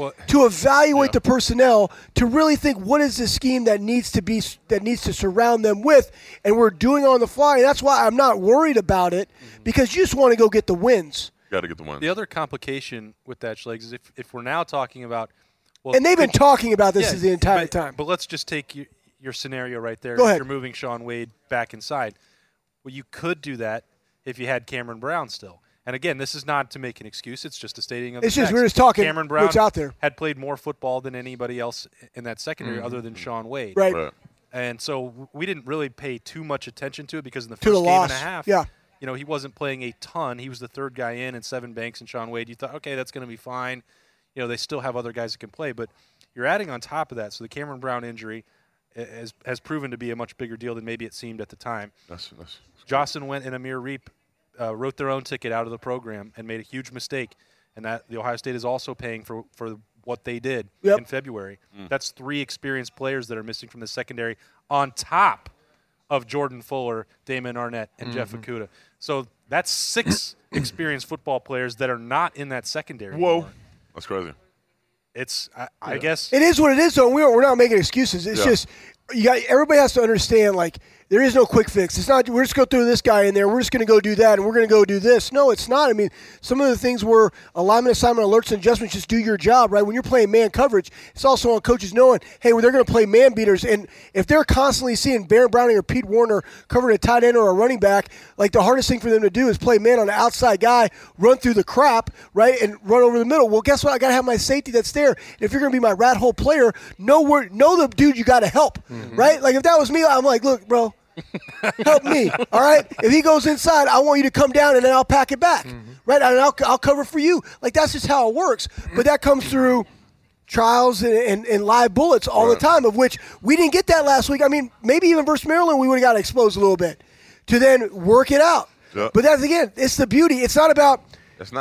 Well,
to evaluate the personnel to really think what is the scheme that needs to be that needs to surround them with and we're doing on the fly and that's why I'm not worried about it
Mm-hmm.
because you just want to go get the wins
Got to get the win.
the other complication with that, Schlegs, is if, if we're now talking about. Well,
and they've been talking about this
Yeah,
the entire
but,
time
But let's just take your, your scenario right there.
Go
if
ahead.
You're moving Shaun Wade back inside. Well, you could do that if you had Cameron Brown still. And again, this is not to make an excuse. It's just a stating of
It's
the
just-
facts.
we're just talking
Cameron Brown
what's out there.
had played more football than anybody else in that secondary other than Shaun Wade.
right
Right.
And so we didn't really pay too much attention to it because in the
To the
first game and a half,
yeah.
you know, he wasn't playing a ton. He was the third guy in, and Sevyn Banks and Shaun Wade. You thought, okay, that's going to be fine. You know, they still have other guys that can play, but you're adding on top of that. So the Cameron Brown injury uh, has has proven to be a much bigger deal than maybe it seemed at the time.
That's, that's,
Jahsen Wint and Amir Riep uh, wrote their own ticket out of the program and made a huge mistake, and that the Ohio State is also paying for for what they did
Yep.
in February. That's three experienced players that are missing from the secondary on top of Jordan Fuller, Damon Arnette, and Jeff Okudah. So that's six experienced football players that are not in that secondary. anymore.
that's crazy.
It's I, I guess
it is what it is though we're, we're not making excuses it's
Yeah.
just you got everybody has to understand like there is no quick fix. It's not we're just going to throw this guy in there. We're just going to go do that, and we're going to go do this. No, it's not. I mean, some of the things were alignment, assignment, alerts, and adjustments. Just do your job, right? When you're playing man coverage, it's also on coaches knowing, hey, well, they're going to play man beaters, and if they're constantly seeing Baron Browning or Pete Werner covering a tight end or a running back, like the hardest thing for them to do is play man on the outside guy, run through the crap, right, and run over the middle. Well, guess what? I got to have my safety that's there. If you're going to be my rat hole player, know where, know the dude you got to help, mm-hmm. right? Like if that was me, I'm like, look, bro help me. All right. If he goes inside, I want you to come down and then I'll pack it back. Right. And I'll, I'll cover for you. Like that's just how it works. But that comes through trials and, and, and live bullets all the time, of which we didn't get that last week. I mean, maybe even versus Maryland, we would have got exposed a little bit to then work it out.
Yeah.
But that's again, it's the beauty. It's not about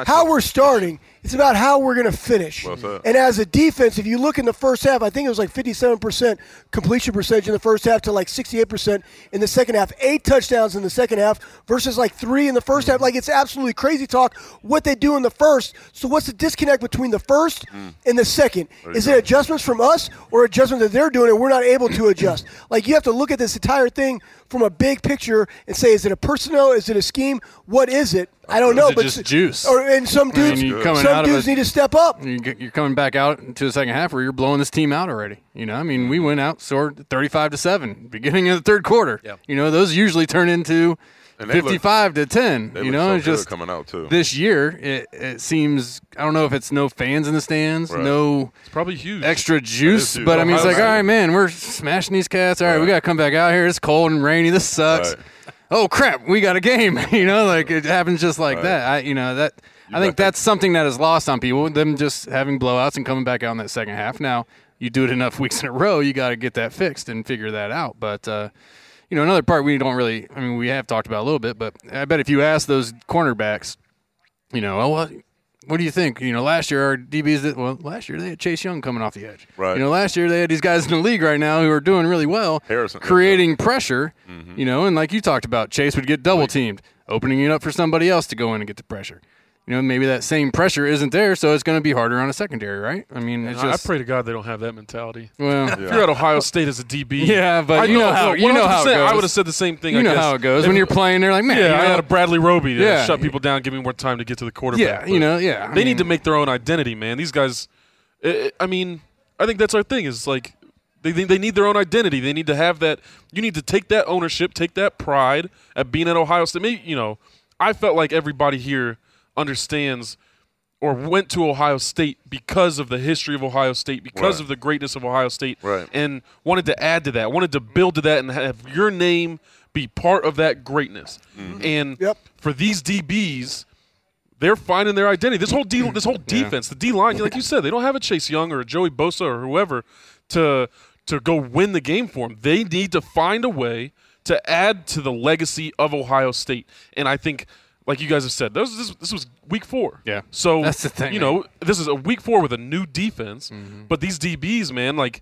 how we're starting. It's about how we're going to finish.
Well
and as a defense, if you look in the first half, I think it was like 57% completion percentage in the first half to like 68% in the second half. Eight touchdowns in the second half versus like three in the 1st half. Like it's absolutely crazy talk what they do in the first. So what's the disconnect between the first and the second? Is it adjustments from us or adjustments that they're doing and we're not able to adjust? like you have to look at this entire thing from a big picture and say, is it a personnel? Is it a scheme? What is it? I don't
Is
know.
it
but
just
s-
juice?
Or and some dudes,
you coming
some dudes
a-
need to step up.
You get- You're coming back out into the second half where you're blowing this team out already. You know, I mean, we went out sort 35 to seven, beginning of the third quarter.
Yep.
You know, those usually turn into
And they look-
55 to 10.
They
you know,
so
it's just
coming out too.
this year. It, it seems I don't know if it's no fans in the stands,
Right.
no
It's probably huge.
extra juice,
huge.
but I mean, it's like, all
State.
right, man, we're smashing these cats. All right, we got to come back out here. It's cold and rainy. This sucks.
Right.
Oh crap, we got a game. you know, like it happens just like
Right.
that. I, you know that. I think
got that.
that's something that is lost on people. Them just having blowouts and coming back out in that second half. Now you do it enough weeks in a row, you got to get that fixed and figure that out. But uh, you know, another part we don't really. I mean, we have talked about a little bit, but I bet if you ask those cornerbacks, you know, oh, what, what do you think? You know, last year our DBs, did, well, last year they had Chase Young coming off the edge.
Right.
You know, last year they had these guys in the league right now who are doing really well,
Harrison.
creating pressure. Mm-hmm. You know, and like you talked about, Chase would get double teamed, opening it up for somebody else to go in and get the pressure. You know, maybe that same pressure isn't there, so it's going to be harder on a secondary, right? I mean, it's
I, I pray to God they don't have that mentality.
well,
If you're at Ohio State as a DB,
Yeah, but
I
you know how- you know how it
100%, I would have said the same thing.
you
I
know
guess.
how it goes
If-
when you're playing. They're like, man,
Yeah,
you
I had a Bradley Roby to
Yeah.
shut people down, give me more time to get to the quarterback.
yeah, you know, yeah. I
they need to make their own identity, man. These guys, I I mean, I think that's our thing. Is like they they they need their own identity. They need to have that. You need to take that ownership, take that pride at being at Ohio State. Maybe you know, I felt like everybody here understands or went to Ohio State because of the history of Ohio State, because
Right.
of the greatness of Ohio State,
Right.
and wanted to add to that, wanted to build to that, and have your name be part of that greatness.
Mm-hmm.
And
Yep.
for these DBs, they're finding their identity. This whole D, this whole defense, the D line, like you said, they don't have a Chase Young or a Joey Bosa or whoever to to go win the game for them. They need to find a way to add to the legacy of Ohio State. And I think, like you guys have said, this, this, this was week four.
Yeah.
So
That's the thing,
You know, this is a week four with a new defense, but these DBs, man, like.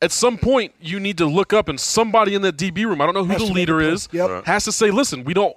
At some point, you need to look up, and somebody in that DB room, I don't know who
Has
the leader
a
is,
Yep. Right.
has to say, listen, we don't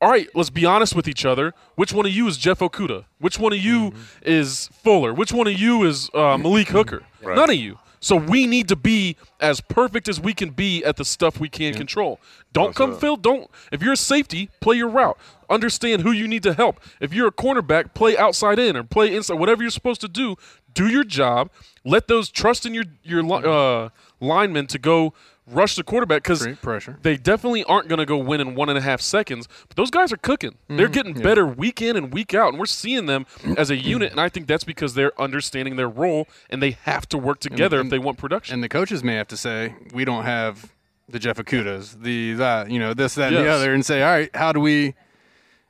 all right, let's be honest with each other. Which one of you is Jeff Okudah? Which one of you is Fuller? Which one of you is uh, Malik Hooker? None of you. So we need to be as perfect as we can be at the stuff we can control. Don't come fill. Don't. If you're a safety, play your route. Understand who you need to help. If you're a cornerback, play outside in or play inside. Whatever you're supposed to do, do your job. Let those trust in your your uh, linemen to go rush the quarterback because
pressure.
they definitely aren't going to go win in one and a half seconds. But those guys are cooking.
Mm-hmm.
They're getting better week in and week out, and we're seeing them as a unit. And I think that's because they're understanding their role, and they have to work together if they want production.
And the coaches may have to say, we don't have the Jeff Okudahs, the that, you know, this, that, and the other, and say, all right, how do we?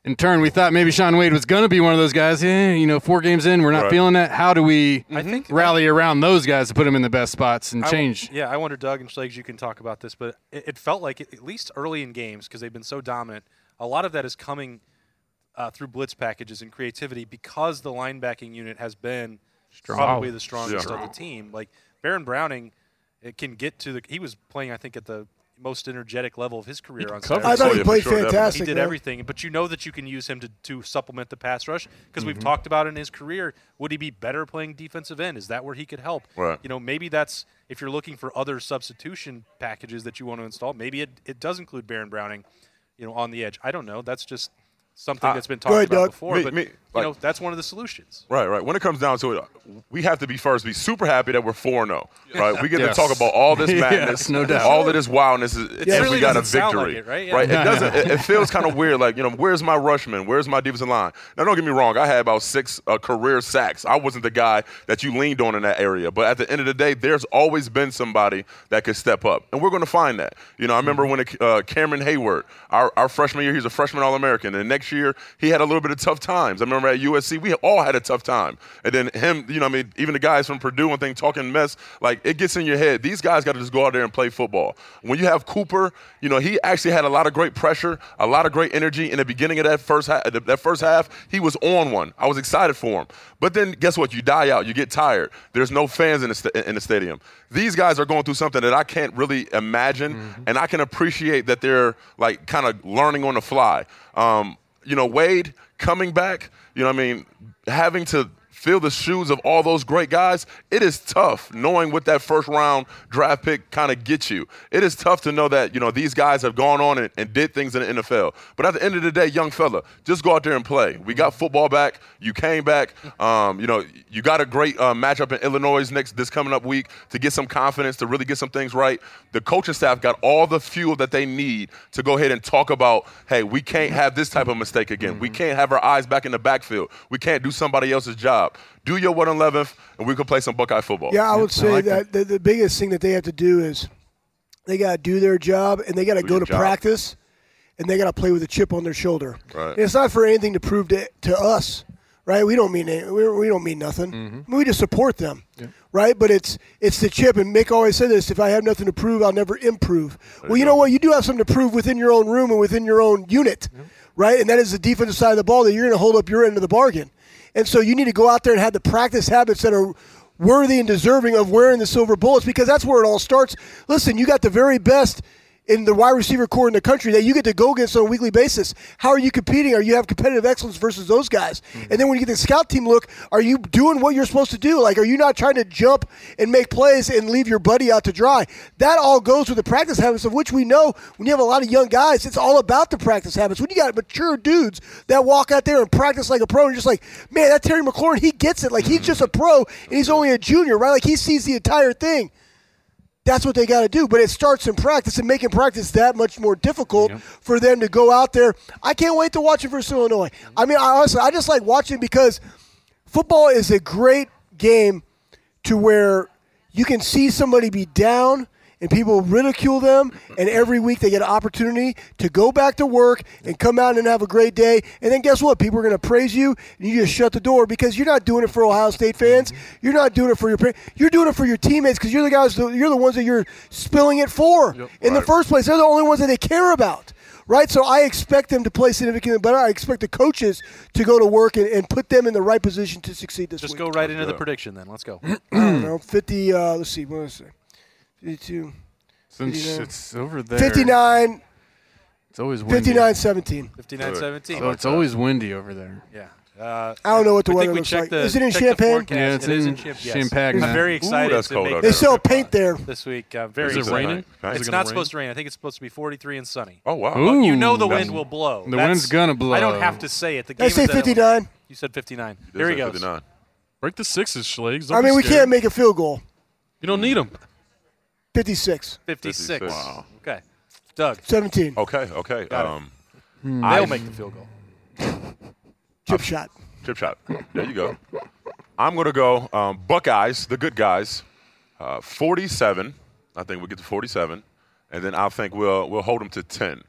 In turn, we thought maybe Shaun Wade was going to be one of those guys. Yeah, you know, four games in, we're not
Right.
feeling that. How do we
I think
rally around those guys to put them in the best spots and
I-
change?
yeah, I wonder, Doug and Schlegs, you can talk about this, but it, it felt like at least early in games because they've been so dominant. A lot of that is coming uh, through blitz packages and creativity because the linebacking unit has been probably the strongest
Yeah.
of the team. Like Baron Browning, it can get to the. He was playing, I think, at the most energetic level of his career on
cover.
Saturday.
I thought he played fantastic.
He did
man.
everything, but you know that you can use him to, to supplement the pass rush because
Mm-hmm.
we've talked about in his career. Would he be better playing defensive end? Is that where he could help?
Right.
You know, maybe that's if you're looking for other substitution packages that you want to install. Maybe it, it does include Baron Browning, you know, on the edge. I don't know. That's just something
Uh,
that's been talked
ahead,
about
Doug.
before.
Me-
but
me-
you know, that's one of the solutions.
Right, right. When it comes down to it, we have to be first be super happy that we're 4 0. Right? We get
Yes.
to talk about all this
Yes,
madness,
no doubt.
all of this wildness. Is,
It
and
really
we got a
doesn't sound like
victory.
it, right? Yeah.
It doesn't. It, it feels kind of weird. Like, you know, where's my rushman? Where's my defensive line? Now, don't get me wrong. I had about six uh, career sacks. I wasn't the guy that you leaned on in that area. But at the end of the day, there's always been somebody that could step up. And we're going to find that. You know, I remember when it, uh, Cameron Heyward, our, our freshman year, he's a freshman All American. And next year, he had a little bit of tough times. I remember at USC, we all had a tough time. And then him, you know, I mean, even the guys from Purdue and thing talking mess, like it gets in your head. These guys got to just go out there and play football. When you have Cooper, you know, he actually had a lot of great pressure, a lot of great energy in the beginning of that first half. That first half, he was on one. I was excited for him. But then guess what? You die out. You get tired. There's no fans in the sta- in the stadium. These guys are going through something that I can't really imagine, and I can appreciate that they're like kind of learning on the fly. Um, you know, Wade coming back. You know, what I mean, having to fill the shoes of all those great guys, it is tough knowing what that first round draft pick kind of gets you. It is tough to know that, you know, these guys have gone on and, and did things in the NFL. But at the end of the day, young fella, just go out there and play. We got football back. You came back. Um, you know, you got a great uh, matchup in Illinois next this coming up week to get some confidence, to really get some things right. The coaching staff got all the fuel that they need to go ahead and talk about, hey, we can't have this type of mistake again. We can't have our eyes back in the backfield. We can't do somebody else's job. Do your 111th, and we can play some Buckeye football.
Yeah, I would say
like
that the, the biggest thing that they have to do is they got to do their job and they got to go to
job.
practice and they got to play with a chip on their shoulder.
Right.
And it's not for anything to prove to, to us, right? We don't mean any- we, we don't mean nothing.
Mm-hmm.
I mean, we just support them, right? But it's it's the chip. And Mick always said this: if I have nothing to prove, I'll never improve. Well, you know what? You do have something to prove within your own room and within your own unit, right? And that is the defensive side of the ball that you're going to hold up your end of the bargain. And so you need to go out there and have the practice habits that are worthy and deserving of wearing the silver bullets because that's where it all starts. Listen, you got the very best in the wide receiver core in the country that you get to go against on a weekly basis. How are you competing? Are you have competitive excellence versus those guys? Mm-hmm. And then when you get the scout team look, are you doing what you're supposed to do? Like, are you not trying to jump and make plays and leave your buddy out to dry? That all goes with the practice habits, of which we know when you have a lot of young guys, it's all about the practice habits. When you got mature dudes that walk out there and practice like a pro, and just like, man, that Terry McLaurin, he gets it. Like he's just a pro and he's only a junior, right? Like he sees the entire thing that's what they got to do. But it starts in practice and making practice that much more difficult for them to go out there. I can't wait to watch it versus Illinois. I mean, I, honestly, I just like watching because football is a great game to where you can see somebody be down and people ridicule them and every week they get an opportunity to go back to work and come out and have a great day. And then guess what? People are going to praise you and you just shut the door because you're not doing it for ohio state fans. You're not doing it for your pa- you're doing it for your teammates because you're the guys you're the ones that you're spilling it for in the first place. They're the only ones that they care about right? So i expect them to play significantly better. I expect the coaches to go to work and, and put them in the right position to succeed this
Just
week.
Just go right into the prediction then. Let's go.
I don't know, 50, uh, let's see, what is it? 52,
Since
59.
it's over there,
59,
It's always windy.
59, 17.
59 17.
So it's always windy over there.
Yeah. Uh,
I don't know what the
we
weather
think we
looks like.
The,
Is it in
checked the
Champaign?
Yeah, it's
It is
in
Champ- yes.
Champaign.
I'm very excited
that's
to
cold
make
They sell paint there.
this week. Uh, very
Is it
excited.
raining?
Nice.
It's
it
not
gonna
supposed to rain. I think it's supposed to be 43 and sunny.
Oh wow.
Ooh.
you know the wind will blow.
the
That's-
wind's gonna blow.
I don't have to say it. The
Did I say 59?
You said 59.
Did
Here he
say
goes.
59.
Break the sixes, Schlegs.
I mean, we can't make a field goal.
You don't need them.
56.
56.
Wow.
Okay. Doug.
17.
Okay, okay.
Got
um,
hmm.
They'll
make the field goal.
Chip shot.
Chip shot. There you go. I'm going to go um, Buckeyes, the good guys, uh, 47. I think we'll get to 47. And then I think we'll, we'll hold them to 10. Okay.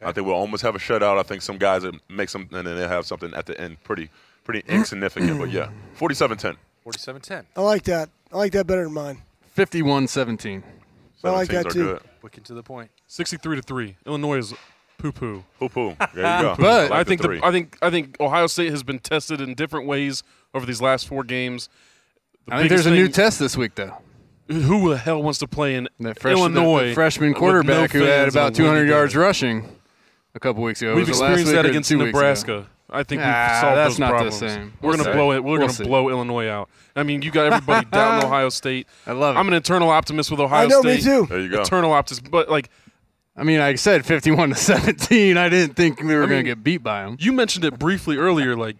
I think we'll almost have a shutout. I think some guys make some, and then they'll have something at the end pretty, pretty insignificant. but yeah, 47 10.
47 10.
I like that. I like that better than mine.
51
17. Well,
I
got
that
too.
Quick to the point.
63 to 3. Illinois is poo poo.
Poo poo. There you go.
but
like
I think
the
the, I think I think Ohio State has been tested in different ways over these last four games. The
I think there's a new test this week though.
Who the hell wants to play in
fresh,
Illinois?
freshman
quarterback no
who had about 200 yards rushing a couple weeks ago.
We've experienced that against
Nebraska. Ago.
Nebraska. I think we've solved
that's
those
not the
problems.
same.
We're
We'll
gonna
see.
blow it. We're
We'll
gonna
see.
blow Illinois out. I mean, you got everybody down Ohio State.
I love it.
I'm an eternal optimist with Ohio
I know,
State.
me too.
There you go.
Eternal optimist, but like
I mean, I said 51 to 17. I didn't think we were
I
going to get beat by them.
you mentioned it briefly earlier. Like,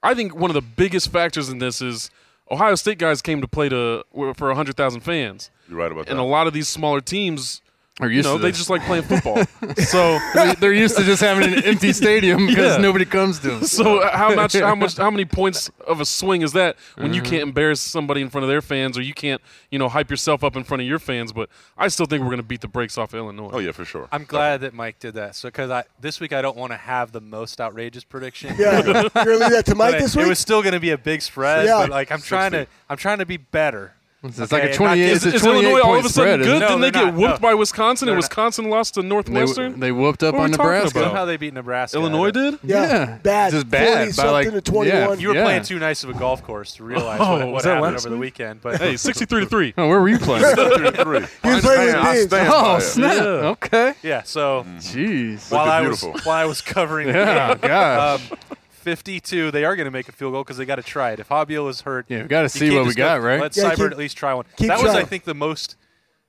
I think one of the biggest factors in this is Ohio State guys came to play to for 100,000 fans,
You're right about that.
and a lot of these smaller teams,
Are
you
used
know,
to
they
this.
just like playing football. so,
They- they're used to just having an empty stadium because
Yeah.
nobody comes to them.
so how much, how much, how many points of a swing is that when
Mm-hmm.
you can't embarrass somebody in front of their fans, or you can't, you know, hype yourself up in front of your fans? But I still think we're going to beat the brakes off Illinois.
oh yeah, for sure.
I'm glad that Mike did that. So, because I this week I don't want to have the most outrageous prediction.
Yeah, you're gonna leave that to Mike
But
this week.
it was still going to be a big spread.
Yeah.
But like I'm trying to, I'm trying to be better.
It's
Okay,
like a
not
28.
get-
It's a
Is Illinois all of a sudden
spread,
good?
isn't?
No,
Didn't they get
not.
whooped
No.
by Wisconsin and
They're not.
Wisconsin lost to Northwestern?
they whooped up
What
on Nebraska.
about?
Somehow they beat Nebraska.
Illinois did?
yeah,
Yeah.
bad.
Just bad by, like-
to 21.
yeah.
You were
Yeah.
playing too nice of a golf course to realize
Oh,
what,
was
what happened
last
over the weekend. But
Hey, 63 to 3.
Oh, where were you playing?
Three.
He was playing with
I stand
oh, snap. Okay.
yeah, so
Jeez.
while I was while I was covering,
Yeah, gosh.
Um, um, 52, they are going to make a field goal because they got to try it. If Haubeil is hurt,
Yeah, we gotta see what we
just go-
got, right?
Let
Yeah,
Cyber at least try one.
keep
That was, I think, the most.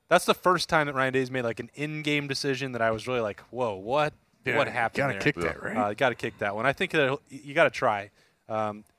That's the first time that Ryan Days made like an in-game decision that I was really like, "Whoa, what? what happened?"
Gotta kick that, right?
Uh, got to kick that one. I think that you got to try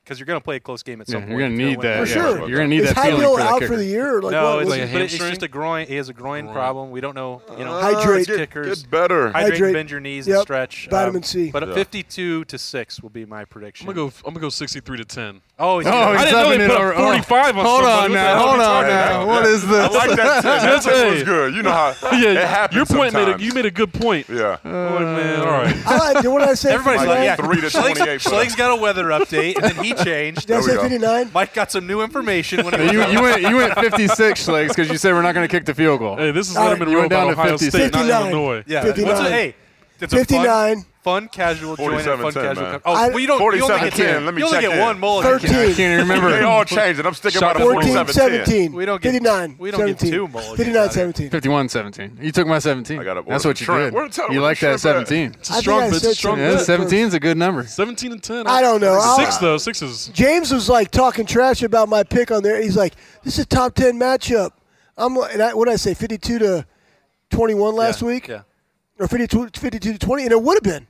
because you're going to play a close game at
Yeah,
some point.
you're gonna need that.
For
yeah.
sure.
You're gonna need
Is
that feeling
Haubeil
for
out
kicker.
for the year? Or like
No,
what
it's,
was
like a
but it's just a groin. He has a groin problem. We don't know. You know,
Hydrate.
Get,
kickers.
get better.
hydrate,
Hydrate.
bend your knees and stretch.
Vitamin
Um,
C.
But a
Yeah.
52 to six will be my prediction.
I'm going to go I'm gonna go 63 to 10.
Oh, he's
Oh,
gonna-
he's
I didn't know
upping
they put
over-
up 45 on
Hold
somebody.
on now. Hold on now.
about?
What is
I
this?
like that. Too. That was good. You know how
Yeah,
it happens
your point made a, you made a good point.
Yeah.
Oh, man, all right.
What did I say?
Everybody's
Like
like, yeah.
three to
Schleg's-
28 for
Schleg's got a weather update, and then he changed.
Did I
There we
say
go.
59?
Mike got some new information when he
you,
was
you went you went 56 legs because you said we're not going to kick the field goal.
Hey, this is
All right,
Lettermen
you
Row
went down to
Ohio
50.
State, not
59.
Illinois.
Yeah.
59.
What's a, hey, it's a
59.
Fun, fun casual joint. and
47-10,
casual.
man.
com- oh,
I-
well, you don't. You only
47-10,
get,
let me
you only
check
get
in.
one mulligan.
13.
I can't even remember.
They all changed it. I'm sticking by the
14,
47
17.
We don't get-
59.
we don't get
17.
two mulligans
59, 17.
51 17. You took my 17.
I gotta order
That's what you
shrimp.
did.
Where the hell-
You like that 17.
It's a
I think
strong
I
bit. A strong
Yeah,
bit.
17 is a good number.
17 and 10.
I don't know.
Six, though. Six is.
James was like talking trash about my pick on there. He's like, "This is a top ten matchup." I'm like- and I, what did I say, 52 to 21 last
Yeah,
week,
Yeah.
or 52, 52 to 20, and it would have been.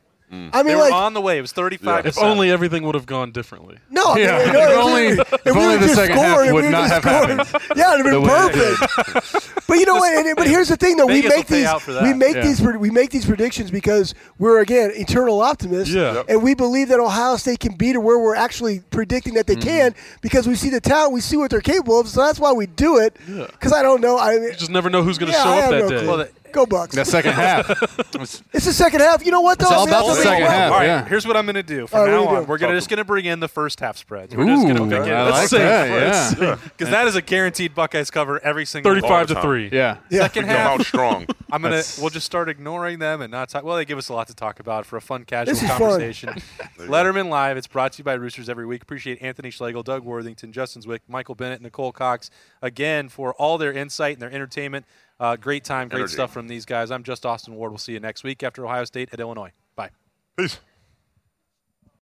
I
They
mean,
were
like,
on the way. It was 35 to
If only everything would have gone differently.
no,
Yeah,
no,
if
no,
only-
we-
if
we
only the
just
second half would not have
scoring-
happened
Yeah, it'd have been
way
perfect. But you know what? And, but here's the thing, though. We
Vegas will
make these
out for that.
we make
Yeah.
these we make these predictions because we're again eternal optimists.
Yeah. Yep.
And we believe that Ohio State can be to where we're actually predicting that they
Mm-hmm.
can because we see the talent, we see what they're capable of. So that's why we do it. Because I don't know. I mean,
You just never know who's going to
yeah,
show
I
up that
no
day.
Well, the-
Go Bucks.
The second half.
It's the second half. You know what though?
It's all about
that's
the second half.
All right,
yeah.
here's what I'm going to do.
All
From
right,
now
are
on,
doing?
we're gonna,
oh.
just going to bring in the first half spreads. We're just going to
Ooh,
begin.
I
Let's
like
say
that, yeah.
because that is a guaranteed Buckeyes cover every single
All
Thirty-five to three.
Yeah.
Yeah.
Second
We come
half,
out strong.
I'm gonna we'll just start ignoring them and not talk. Well, they give us a lot to talk about for a fun, casual
This is fun.
conversation. Lettermen Live. It's brought to you by Roosters every week. Appreciate Anthony Schlegel, Doug Worthington, Justin Zwick, Michael Bennett, Nicole Cox again for all their insight and their entertainment. Uh, great time, great
Energy.
stuff from these guys. I'm just Austin Ward. We'll see you next week after Ohio State at Illinois. Bye.
Peace.